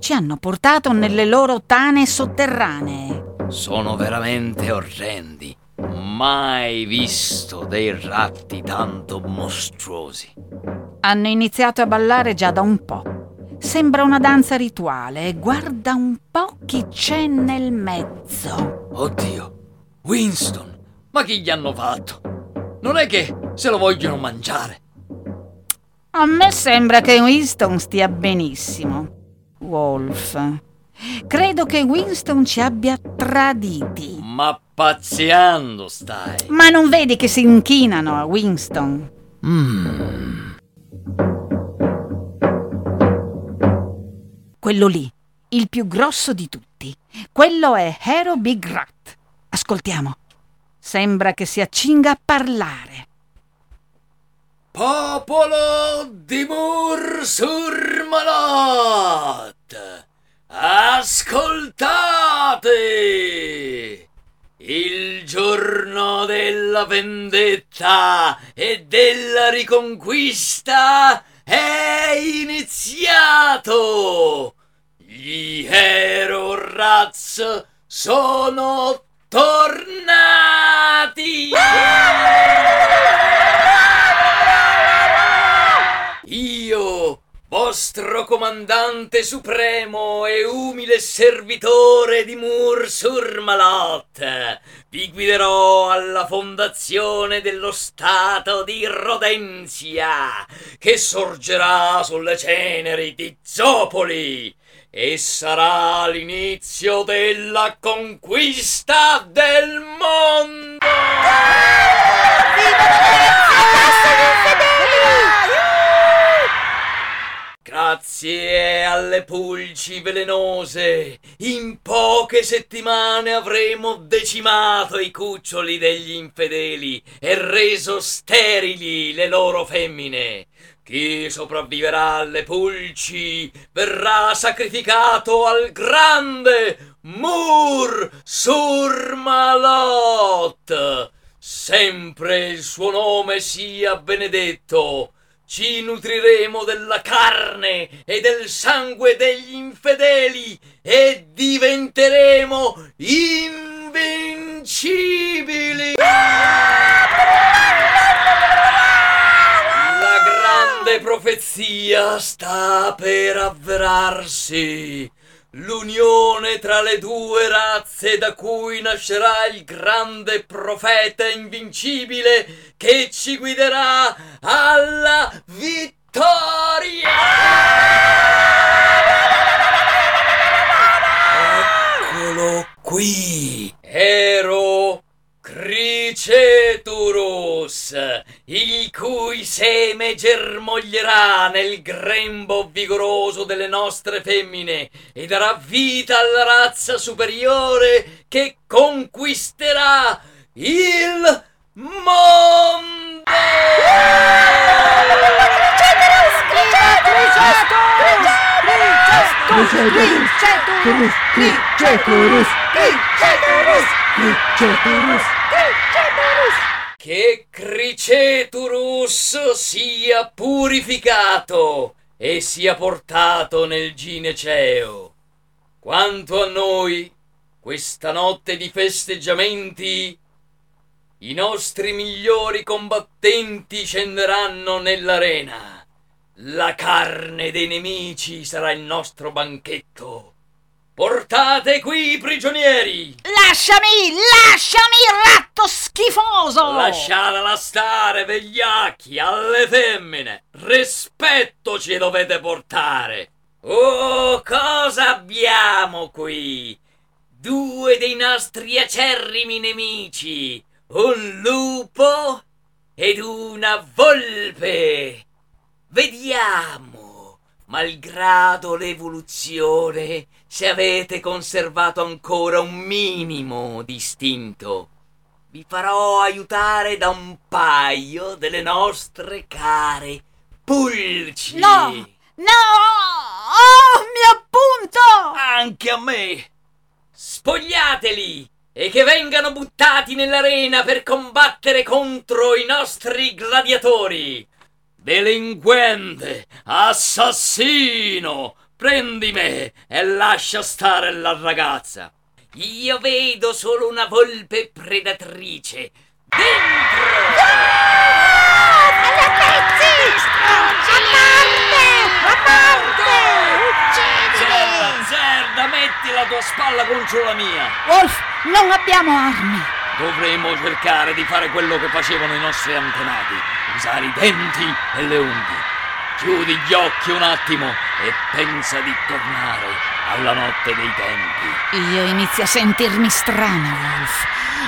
Ci hanno portato nelle loro tane sotterranee. Sono veramente orrendi. Mai visto dei ratti tanto mostruosi. Hanno iniziato a ballare già da un po'. Sembra una danza rituale e guarda un po' chi c'è nel mezzo. Oddio, Winston, ma chi gli hanno fatto? Non è che se lo vogliono mangiare? A me sembra che Winston stia benissimo. Wolf. Credo che Winston ci abbia traditi. Ma pazziando stai. Ma non vedi che si inchinano a Winston? Mm. Quello lì, il più grosso di tutti. Quello è Hero Big Rat. Ascoltiamo. Sembra che si accinga a parlare. Popolo di Mur Surmalot, ascoltate! Il giorno della vendetta e della riconquista è iniziato! Gli Hero Rats sono tornati! Vostro comandante supremo e umile servitore di Mur Surmalot, vi guiderò alla fondazione dello Stato di Rodenzia, che sorgerà sulle ceneri di Zopoli e sarà l'inizio della conquista del mondo! Grazie alle pulci velenose, in poche settimane avremo decimato i cuccioli degli infedeli e reso sterili le loro femmine. Chi sopravviverà alle pulci verrà sacrificato al grande Mur Surmalot. Sempre il suo nome sia benedetto. Ci nutriremo della carne e del sangue degli infedeli e diventeremo invincibili. La grande profezia sta per avverarsi. L'unione tra le due razze da cui nascerà il grande profeta invincibile che ci guiderà alla vittoria! Eccolo qui! Ero Criceturus, il cui seme germoglierà nel grembo vigoroso delle nostre femmine e darà vita alla razza superiore che conquisterà il mondo! Che Criceturus sia purificato e sia portato nel gineceo. Quanto a noi, questa notte di festeggiamenti i nostri migliori combattenti scenderanno nell'arena. La carne dei nemici sarà il nostro banchetto. Portate qui i prigionieri! Lasciami, lasciami, ratto schifoso! Lasciatela stare, vegliacchi, alle femmine! Rispetto ci dovete portare! Oh, cosa abbiamo qui? Due dei nostri acerrimi nemici! Un lupo ed una volpe! Vediamo, malgrado l'evoluzione, se avete conservato ancora un minimo di istinto. Vi farò aiutare da un paio delle nostre care pulci. No! No! Oh, mi appunto! Anche a me! Spogliateli! E che vengano buttati nell'arena per combattere contro i nostri gladiatori! Delinquente! Assassino! Prendi me e lascia stare la ragazza! Io vedo solo una volpe predatrice! Dentro! Zerda, Zerda, metti la tua spalla contro la mia! Wolf, non abbiamo armi. Dovremo cercare di fare quello che facevano i nostri antenati, usare i denti e le unghie. Chiudi gli occhi un attimo e pensa di tornare alla notte dei tempi. Io inizio a sentirmi strana, Wolf.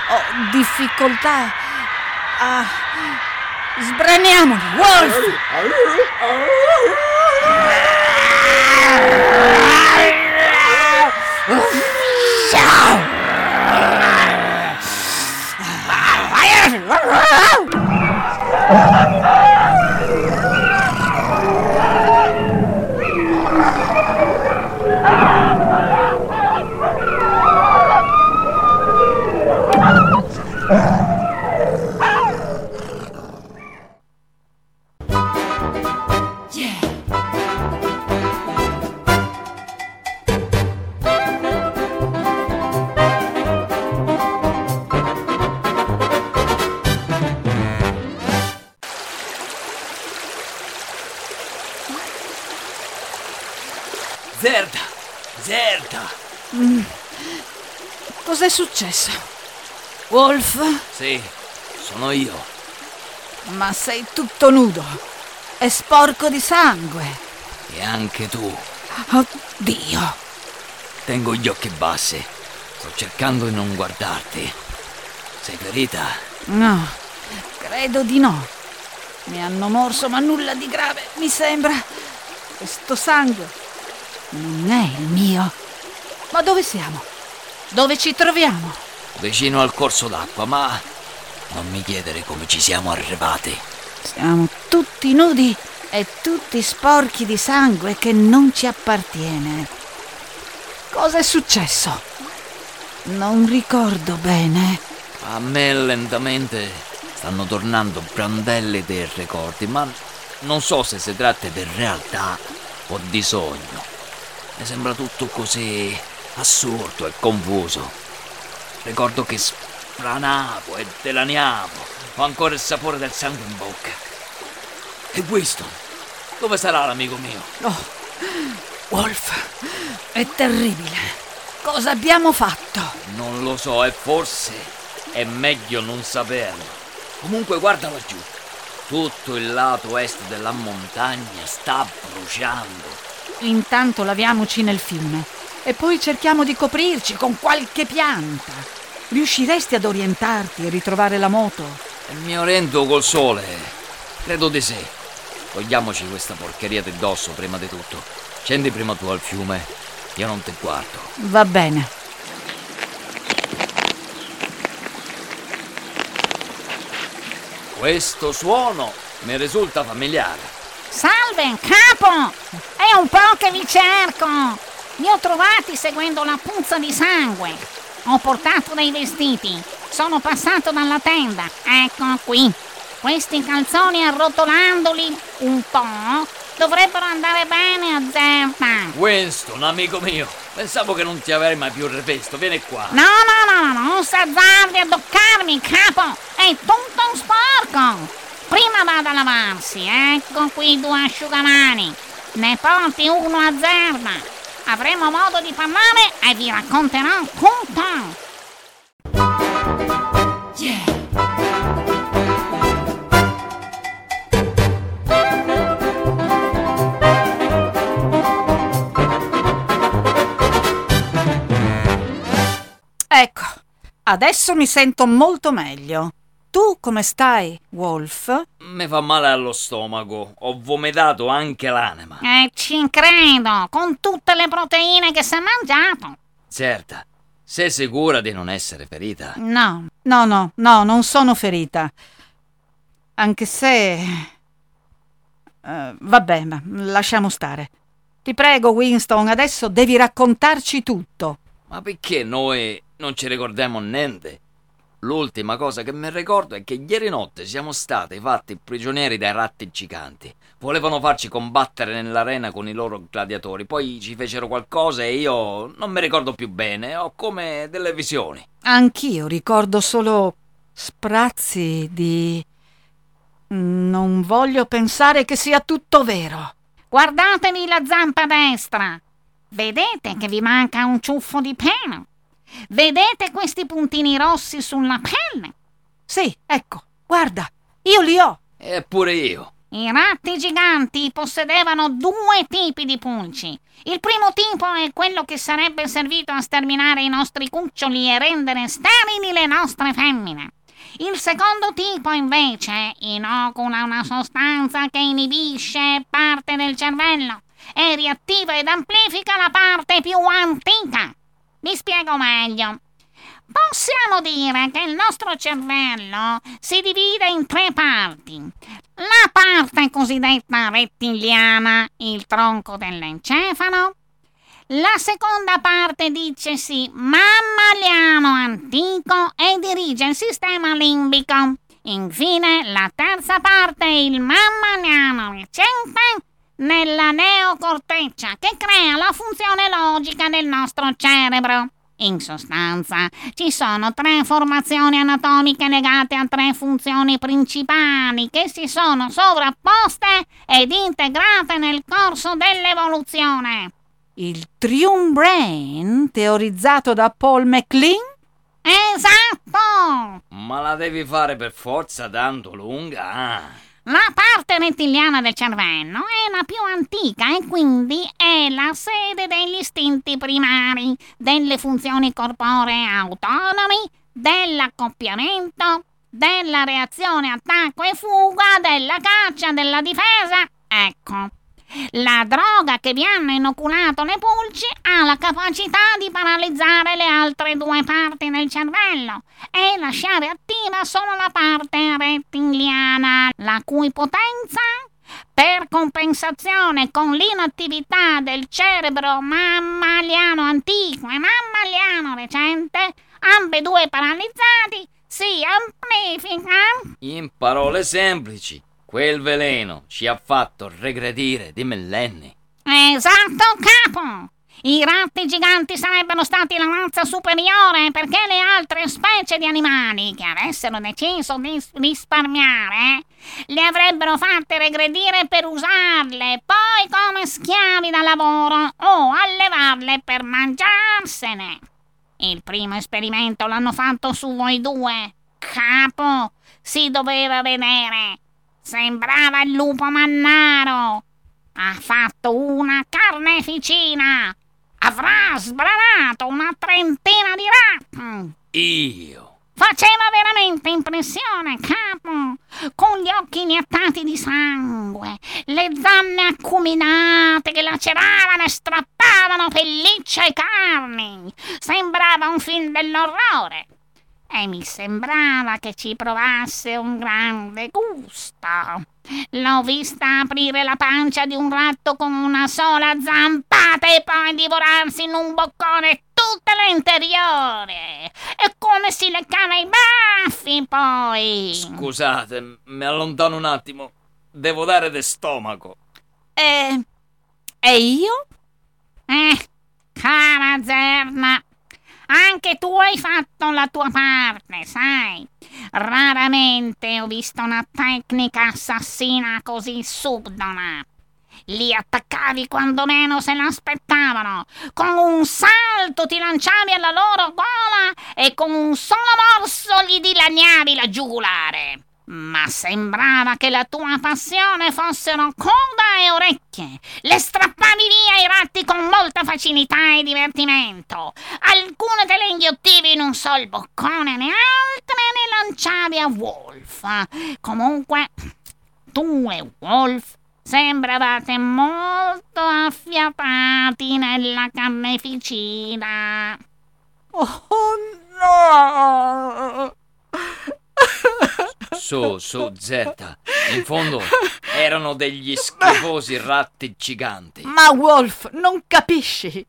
Ho difficoltà a... Sbraniamoli, Wolf! Zerda! Zerda! Cos'è successo? Wolf? Sì, sono io. Ma sei tutto nudo e sporco di sangue. E anche tu. Oddio! Tengo gli occhi bassi. Sto cercando di non guardarti. Sei ferita? No, credo di no. Mi hanno morso, ma nulla di grave, mi sembra. Questo sangue non è il mio. Ma dove siamo? Dove ci troviamo? Vicino al corso d'acqua, ma non mi chiedere come ci siamo arrivati. Siamo tutti nudi e tutti sporchi di sangue che non ci appartiene. Cosa è successo? Non ricordo bene. A me lentamente stanno tornando brandelle dei ricordi, ma non so se si tratta di realtà o di sogno. Mi sembra tutto così assurdo e confuso. Ricordo che spranavo e dilaniavo, ho ancora il sapore del sangue in bocca. E Winston? Dove sarà l'amico mio? Oh, Wolf, è terribile. Cosa abbiamo fatto? Non lo so e forse è meglio non saperlo. Comunque guarda laggiù. Tutto il lato est della montagna sta bruciando. Intanto laviamoci nel fiume e poi cerchiamo di coprirci con qualche pianta. Riusciresti ad orientarti e ritrovare la moto? Mi oriento col sole. Credo di sì. Togliamoci questa porcheria di dosso prima di tutto. Scendi prima tu al fiume. Io non ti guardo. Va bene. Questo suono mi risulta familiare. Salve, capo! È un po' che vi cerco! Vi ho trovati seguendo la puzza di sangue. Ho portato dei vestiti. Sono passato dalla tenda. Ecco qui. Questi calzoni arrotolandoli un po' dovrebbero andare bene a Zerta. Winston, amico mio, Pensavo che non ti avrei mai più rivisto. Vieni qua. No, no, no, no, non s'azzardi a toccarmi, capo. È tutto un sporco. Prima vado a lavarsi. Ecco qui due asciugamani. Ne porti uno a Zerba. Avremo modo di parlare e vi racconterò tutto. Ecco, adesso mi sento molto meglio. Tu come stai, Wolf? Mi fa male allo stomaco. Ho vomitato anche l'anima. E ci credo, con tutte le proteine che si è mangiato. Certa, sei sicura di non essere ferita? No, no, no, no, non sono ferita. Anche se... Eh, vabbè, ma lasciamo stare. Ti prego, Winston, adesso devi raccontarci tutto. Ma perché noi non ci ricordiamo niente? L'ultima cosa che mi ricordo è che ieri notte siamo stati fatti prigionieri dai ratti giganti. Volevano farci combattere nell'arena con i loro gladiatori, poi ci fecero qualcosa e io non mi ricordo più bene, ho come delle visioni. Anch'io ricordo solo sprazzi di... Non voglio pensare che sia tutto vero. Guardatevi la zampa destra. Vedete che vi manca un ciuffo di pelo? Vedete questi puntini rossi sulla pelle? Sì, ecco, guarda, io li ho. Eppure io. I ratti giganti possedevano due tipi di pulci. Il primo tipo è quello che sarebbe servito a sterminare i nostri cuccioli e rendere sterili le nostre femmine. Il secondo tipo, invece, inocula una sostanza che inibisce parte del cervello e riattiva ed amplifica la parte più antica. Vi spiego meglio. Possiamo dire che il nostro cervello si divide in tre parti. La parte cosiddetta rettiliana, il tronco dell'encefalo. La seconda parte dice sì mammaliano antico e dirige il sistema limbico. Infine, la terza parte, il mammaliano recente, nella neocorteccia che crea la funzione logica del nostro cerebro. In sostanza, ci sono tre formazioni anatomiche legate a tre funzioni principali che si sono sovrapposte ed integrate nel corso dell'evoluzione. Il Trium Brain, teorizzato da Paul MacLean? Esatto! Ma la devi fare per forza tanto lunga? La parte rettiliana del cervello è la più antica e quindi è la sede degli istinti primari, delle funzioni corporee autonomi, dell'accoppiamento, della reazione attacco e fuga, della caccia, della difesa. Ecco, la droga che vi hanno inoculato le pulci ha la capacità di paralizzare le altre due parti del cervello e lasciare attiva solo la parte rettiliana, la cui potenza, per compensazione con l'inattività del cerebro mammaliano antico e mammaliano recente, ambedue paralizzati, si amplifica. In parole semplici, Quel veleno ci ha fatto regredire di millenni. Esatto, capo! I ratti giganti sarebbero stati la razza superiore perché le altre specie di animali che avessero deciso di risparmiare le avrebbero fatte regredire per usarle poi come schiavi da lavoro o allevarle per mangiarsene. Il primo esperimento l'hanno fatto su voi due. Capo, si doveva vedere. Sembrava il lupo mannaro. Ha fatto una carneficina. Avrà sbranato una trentina di ratti. Io. Faceva veramente impressione, capo. Con gli occhi iniettati di sangue, le zanne acuminate che laceravano e strappavano pelliccia e carni. Sembrava un film dell'orrore e mi sembrava che ci provasse un grande gusto. L'ho vista aprire la pancia di un ratto con una sola zampata e poi divorarsi in un boccone tutto l'interiore. E come si leccava i baffi poi. Scusate, mi allontano un attimo. Devo dare de stomaco. E... e io? Eh, cara Zerna. Anche tu hai fatto la tua parte, sai. Raramente ho visto una tecnica assassina così subdona. Li attaccavi quando meno se l'aspettavano. Con un salto ti lanciavi alla loro gola e con un solo morso gli dilaniavi la giugulare. Ma sembrava che la tua passione fossero coda e orecchie. Le strappavi via i ratti con molta facilità e divertimento. Alcune te le inghiottivi in un sol boccone, ne altre ne lanciavi a Wolf. Comunque, tu e Wolf sembravate molto affiatati nella carneficina. Oh no! Su, su, Zetta. In fondo erano degli schifosi ratti giganti. Ma Wolf, non capisci?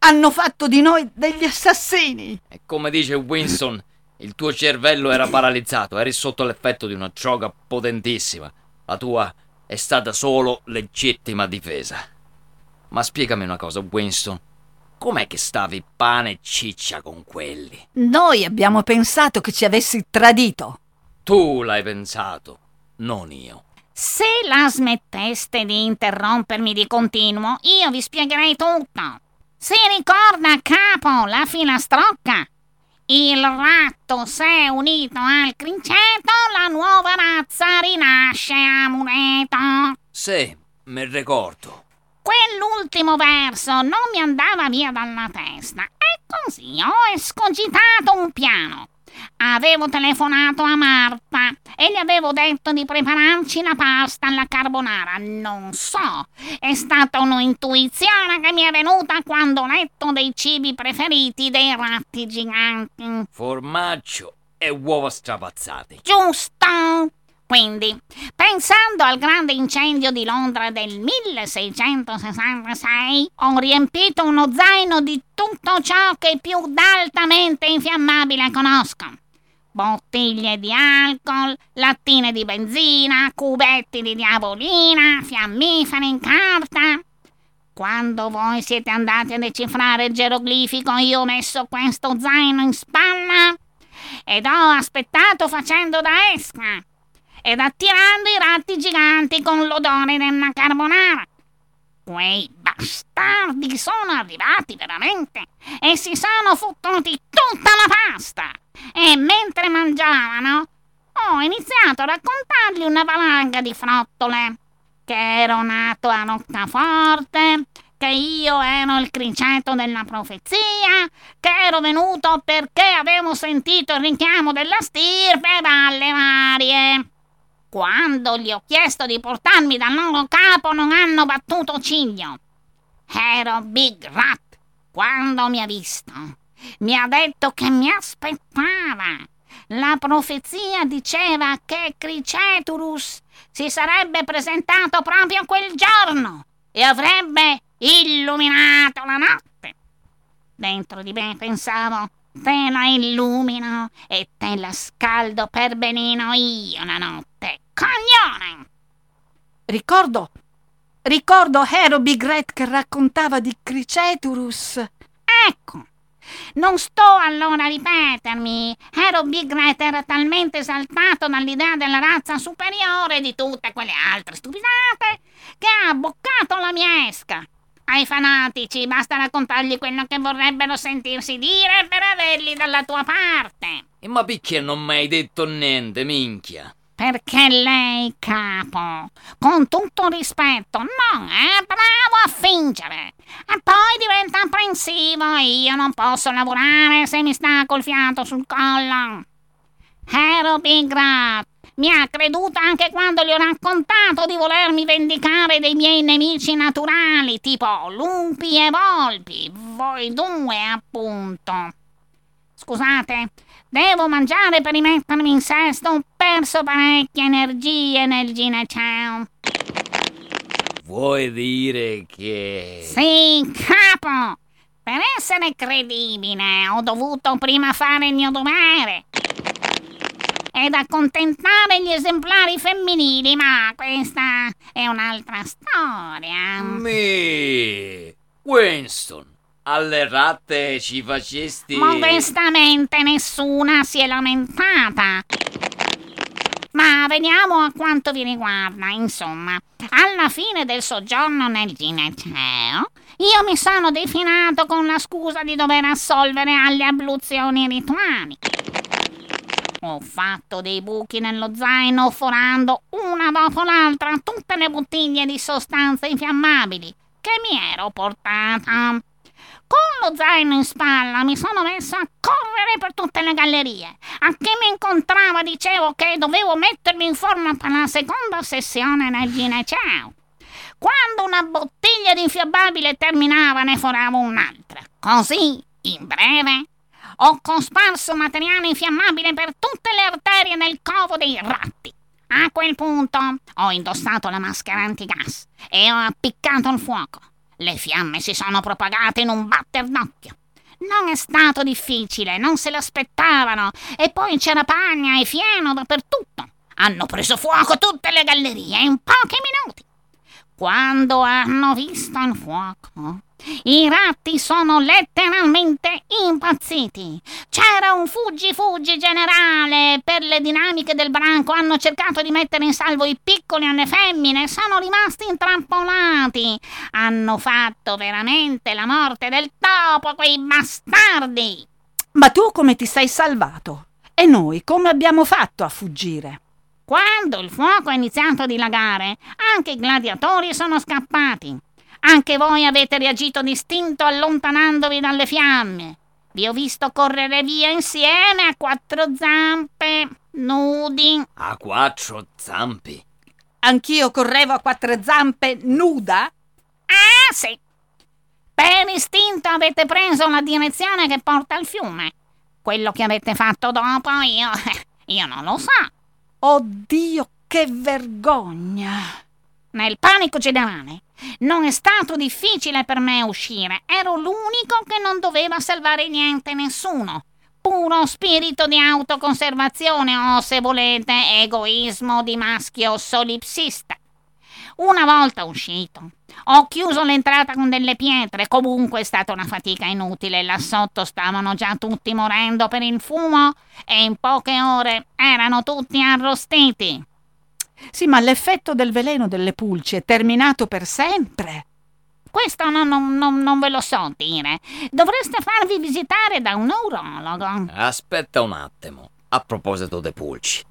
Hanno fatto di noi degli assassini. E come dice Winston, il tuo cervello era paralizzato, eri sotto l'effetto di una droga potentissima. La tua è stata solo legittima difesa. Ma spiegami una cosa, Winston. Com'è che stavi pane e ciccia con quelli? Noi abbiamo pensato che ci avessi tradito. Tu l'hai pensato, non io. Se la smetteste di interrompermi di continuo, io vi spiegherei tutto. Si ricorda, capo, la filastrocca? Il ratto si è unito al criceto, la nuova razza rinasce a muneto. Sì, mi ricordo. Quell'ultimo verso non mi andava via dalla testa e così ho escogitato un piano. Avevo telefonato a Marta e gli avevo detto di prepararci la pasta alla carbonara. Non so, è stata un'intuizione che mi è venuta quando ho letto dei cibi preferiti dei ratti giganti. Formaggio e uova strapazzate. Giusto! Quindi, pensando al grande incendio di Londra del 1666, ho riempito uno zaino di tutto ciò che più d'altamente infiammabile conosco. Bottiglie di alcol, lattine di benzina, cubetti di diavolina, fiammiferi in carta. Quando voi siete andati a decifrare il geroglifico, io ho messo questo zaino in spalla ed ho aspettato facendo da esca ed attirando i ratti giganti con l'odore della carbonara. Quei bastardi sono arrivati veramente e si sono fottuti tutta la pasta. E mentre mangiavano, ho iniziato a raccontargli una valanga di frottole. Che ero nato a Roccaforte, che io ero il criceto della profezia, che ero venuto perché avevo sentito il richiamo della stirpe dalle varie. Quando gli ho chiesto di portarmi dal loro capo non hanno battuto ciglio. Ero Big Rat quando mi ha visto. Mi ha detto che mi aspettava. La profezia diceva che Criceturus si sarebbe presentato proprio quel giorno e avrebbe illuminato la notte. Dentro di me pensavo, te la illumino e te la scaldo per benino io la notte. Coglione! Ricordo, ricordo Hero Big Red che raccontava di Criceturus. Ecco, non sto allora a ripetermi. Hero Big Red era talmente esaltato dall'idea della razza superiore di tutte quelle altre stupidate che ha boccato la mia esca. Ai fanatici basta raccontargli quello che vorrebbero sentirsi dire per averli dalla tua parte. E ma perché non mi hai detto niente, minchia? Perché lei, capo, con tutto rispetto, non è bravo a fingere. E poi diventa apprensivo e io non posso lavorare se mi sta col fiato sul collo. Ero Big Rat. Mi ha creduto anche quando gli ho raccontato di volermi vendicare dei miei nemici naturali, tipo lupi e volpi. Voi due, appunto. Scusate, devo mangiare per rimettermi in sesto. Ho perso parecchie energie nel gineceo. Vuoi dire che... Sì, capo! Per essere credibile ho dovuto prima fare il mio dovere ed accontentare gli esemplari femminili, ma questa è un'altra storia. Mi... Winston, alle ratte ci facesti... Modestamente nessuna si è lamentata. Ma veniamo a quanto vi riguarda, insomma. Alla fine del soggiorno nel gineceo, io mi sono definato con la scusa di dover assolvere alle abluzioni rituali. Ho fatto dei buchi nello zaino forando una dopo l'altra tutte le bottiglie di sostanze infiammabili che mi ero portata. Con lo zaino in spalla mi sono messa a correre per tutte le gallerie. A chi mi incontrava dicevo che dovevo mettermi in forma per la seconda sessione nel gineceo. Quando una bottiglia di infiammabile terminava ne foravo un'altra. Così, in breve, ho cosparso materiale infiammabile per tutte le arterie nel covo dei ratti. A quel punto ho indossato la maschera antigas e ho appiccato il fuoco. Le fiamme si sono propagate in un batter d'occhio. Non è stato difficile, non se l'aspettavano, e poi c'era pagna e fieno dappertutto. Hanno preso fuoco tutte le gallerie in pochi minuti. Quando hanno visto il fuoco, i ratti sono letteralmente impazziti. C'era un fuggi-fuggi generale. Per le dinamiche del branco hanno cercato di mettere in salvo i piccoli alle femmine. Sono rimasti intrappolati. Hanno fatto veramente la morte del topo, quei bastardi. Ma tu come ti sei salvato? E noi come abbiamo fatto a fuggire? Quando il fuoco ha iniziato a dilagare, anche i gladiatori sono scappati. Anche voi avete reagito distinto allontanandovi dalle fiamme. Vi ho visto correre via insieme a quattro zampe, nudi. A quattro zampe? Anch'io correvo a quattro zampe nuda? Ah, sì. Per istinto avete preso la direzione che porta al fiume. Quello che avete fatto dopo io. io non lo so. Oddio, che vergogna! Nel panico generale non è stato difficile per me uscire. Ero l'unico che non doveva salvare niente nessuno. Puro spirito di autoconservazione o, se volete, egoismo di maschio solipsista. Una volta uscito, ho chiuso l'entrata con delle pietre. Comunque è stata una fatica inutile. Là sotto stavano già tutti morendo per il fumo e in poche ore erano tutti arrostiti. Sì, ma l'effetto del veleno delle pulci è terminato per sempre. Questo non, non, non, non ve lo so dire. Dovreste farvi visitare da un neurologo. Aspetta un attimo. A proposito dei pulci.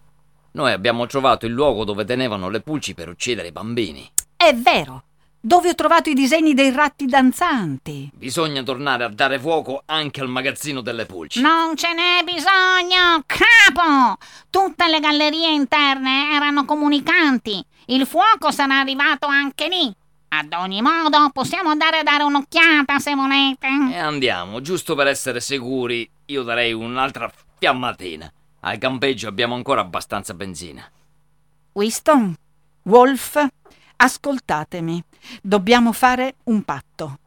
Noi abbiamo trovato il luogo dove tenevano le pulci per uccidere i bambini. È vero. Dove ho trovato i disegni dei ratti danzanti. Bisogna tornare a dare fuoco anche al magazzino delle pulci. Non ce n'è bisogno, capo! Tutte le gallerie interne erano comunicanti. Il fuoco sarà arrivato anche lì. Ad ogni modo, possiamo andare a dare un'occhiata se volete. E andiamo, giusto per essere sicuri, io darei un'altra fiammatina. Al campeggio abbiamo ancora abbastanza benzina. Winston, Wolf, ascoltatemi. Dobbiamo fare un patto.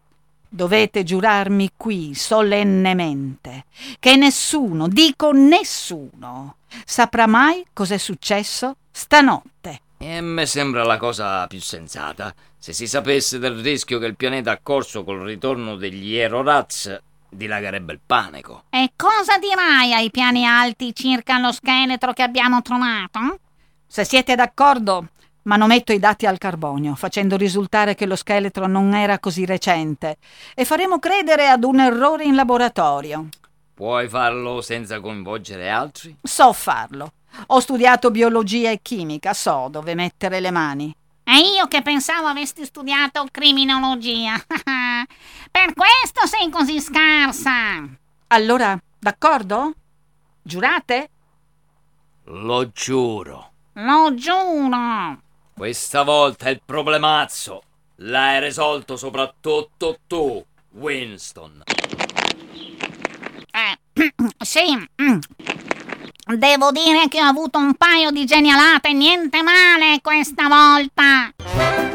Dovete giurarmi qui solennemente che nessuno, dico nessuno, saprà mai cos'è successo stanotte. E me sembra la cosa più sensata. Se si sapesse del rischio che il pianeta ha corso col ritorno degli Aerorats, dilagherebbe il panico. E cosa dirai ai piani alti circa lo scheletro che abbiamo trovato? Se siete d'accordo, manometto i dati al carbonio, facendo risultare che lo scheletro non era così recente, e faremo credere ad un errore in laboratorio. Puoi farlo senza coinvolgere altri? So farlo. Ho studiato biologia e chimica, so dove mettere le mani. E io che pensavo avessi studiato criminologia. per questo sei così scarsa. Allora, d'accordo? Giurate? Lo giuro. Lo giuro. Questa volta il problemazzo l'hai risolto soprattutto tu, Winston. Eh, sì. mm. Devo dire che ho avuto un paio di genialate niente male questa volta.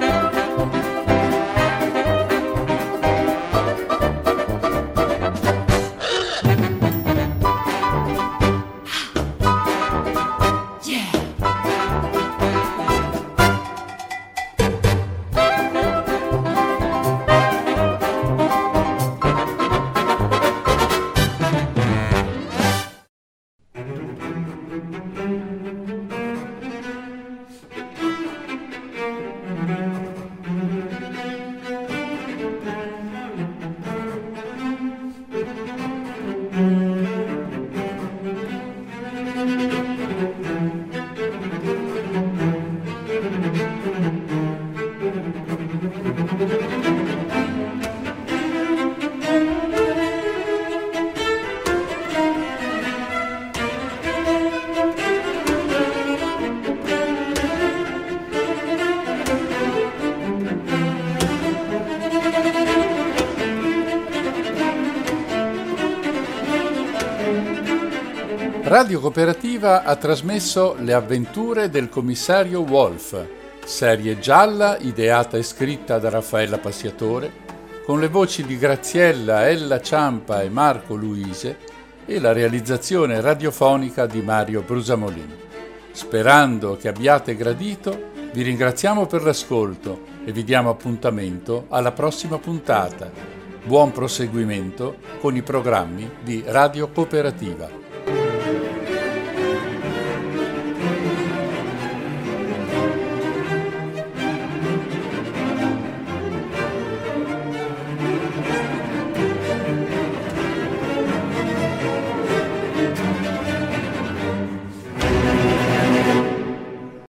Radio Cooperativa ha trasmesso Le avventure del commissario Wolf, serie gialla ideata e scritta da Raffaella Passiatore, con le voci di Graziella, Ella Ciampa e Marco Luise e la realizzazione radiofonica di Mario Brusamolin. Sperando che abbiate gradito, vi ringraziamo per l'ascolto e vi diamo appuntamento alla prossima puntata. Buon proseguimento con i programmi di Radio Cooperativa.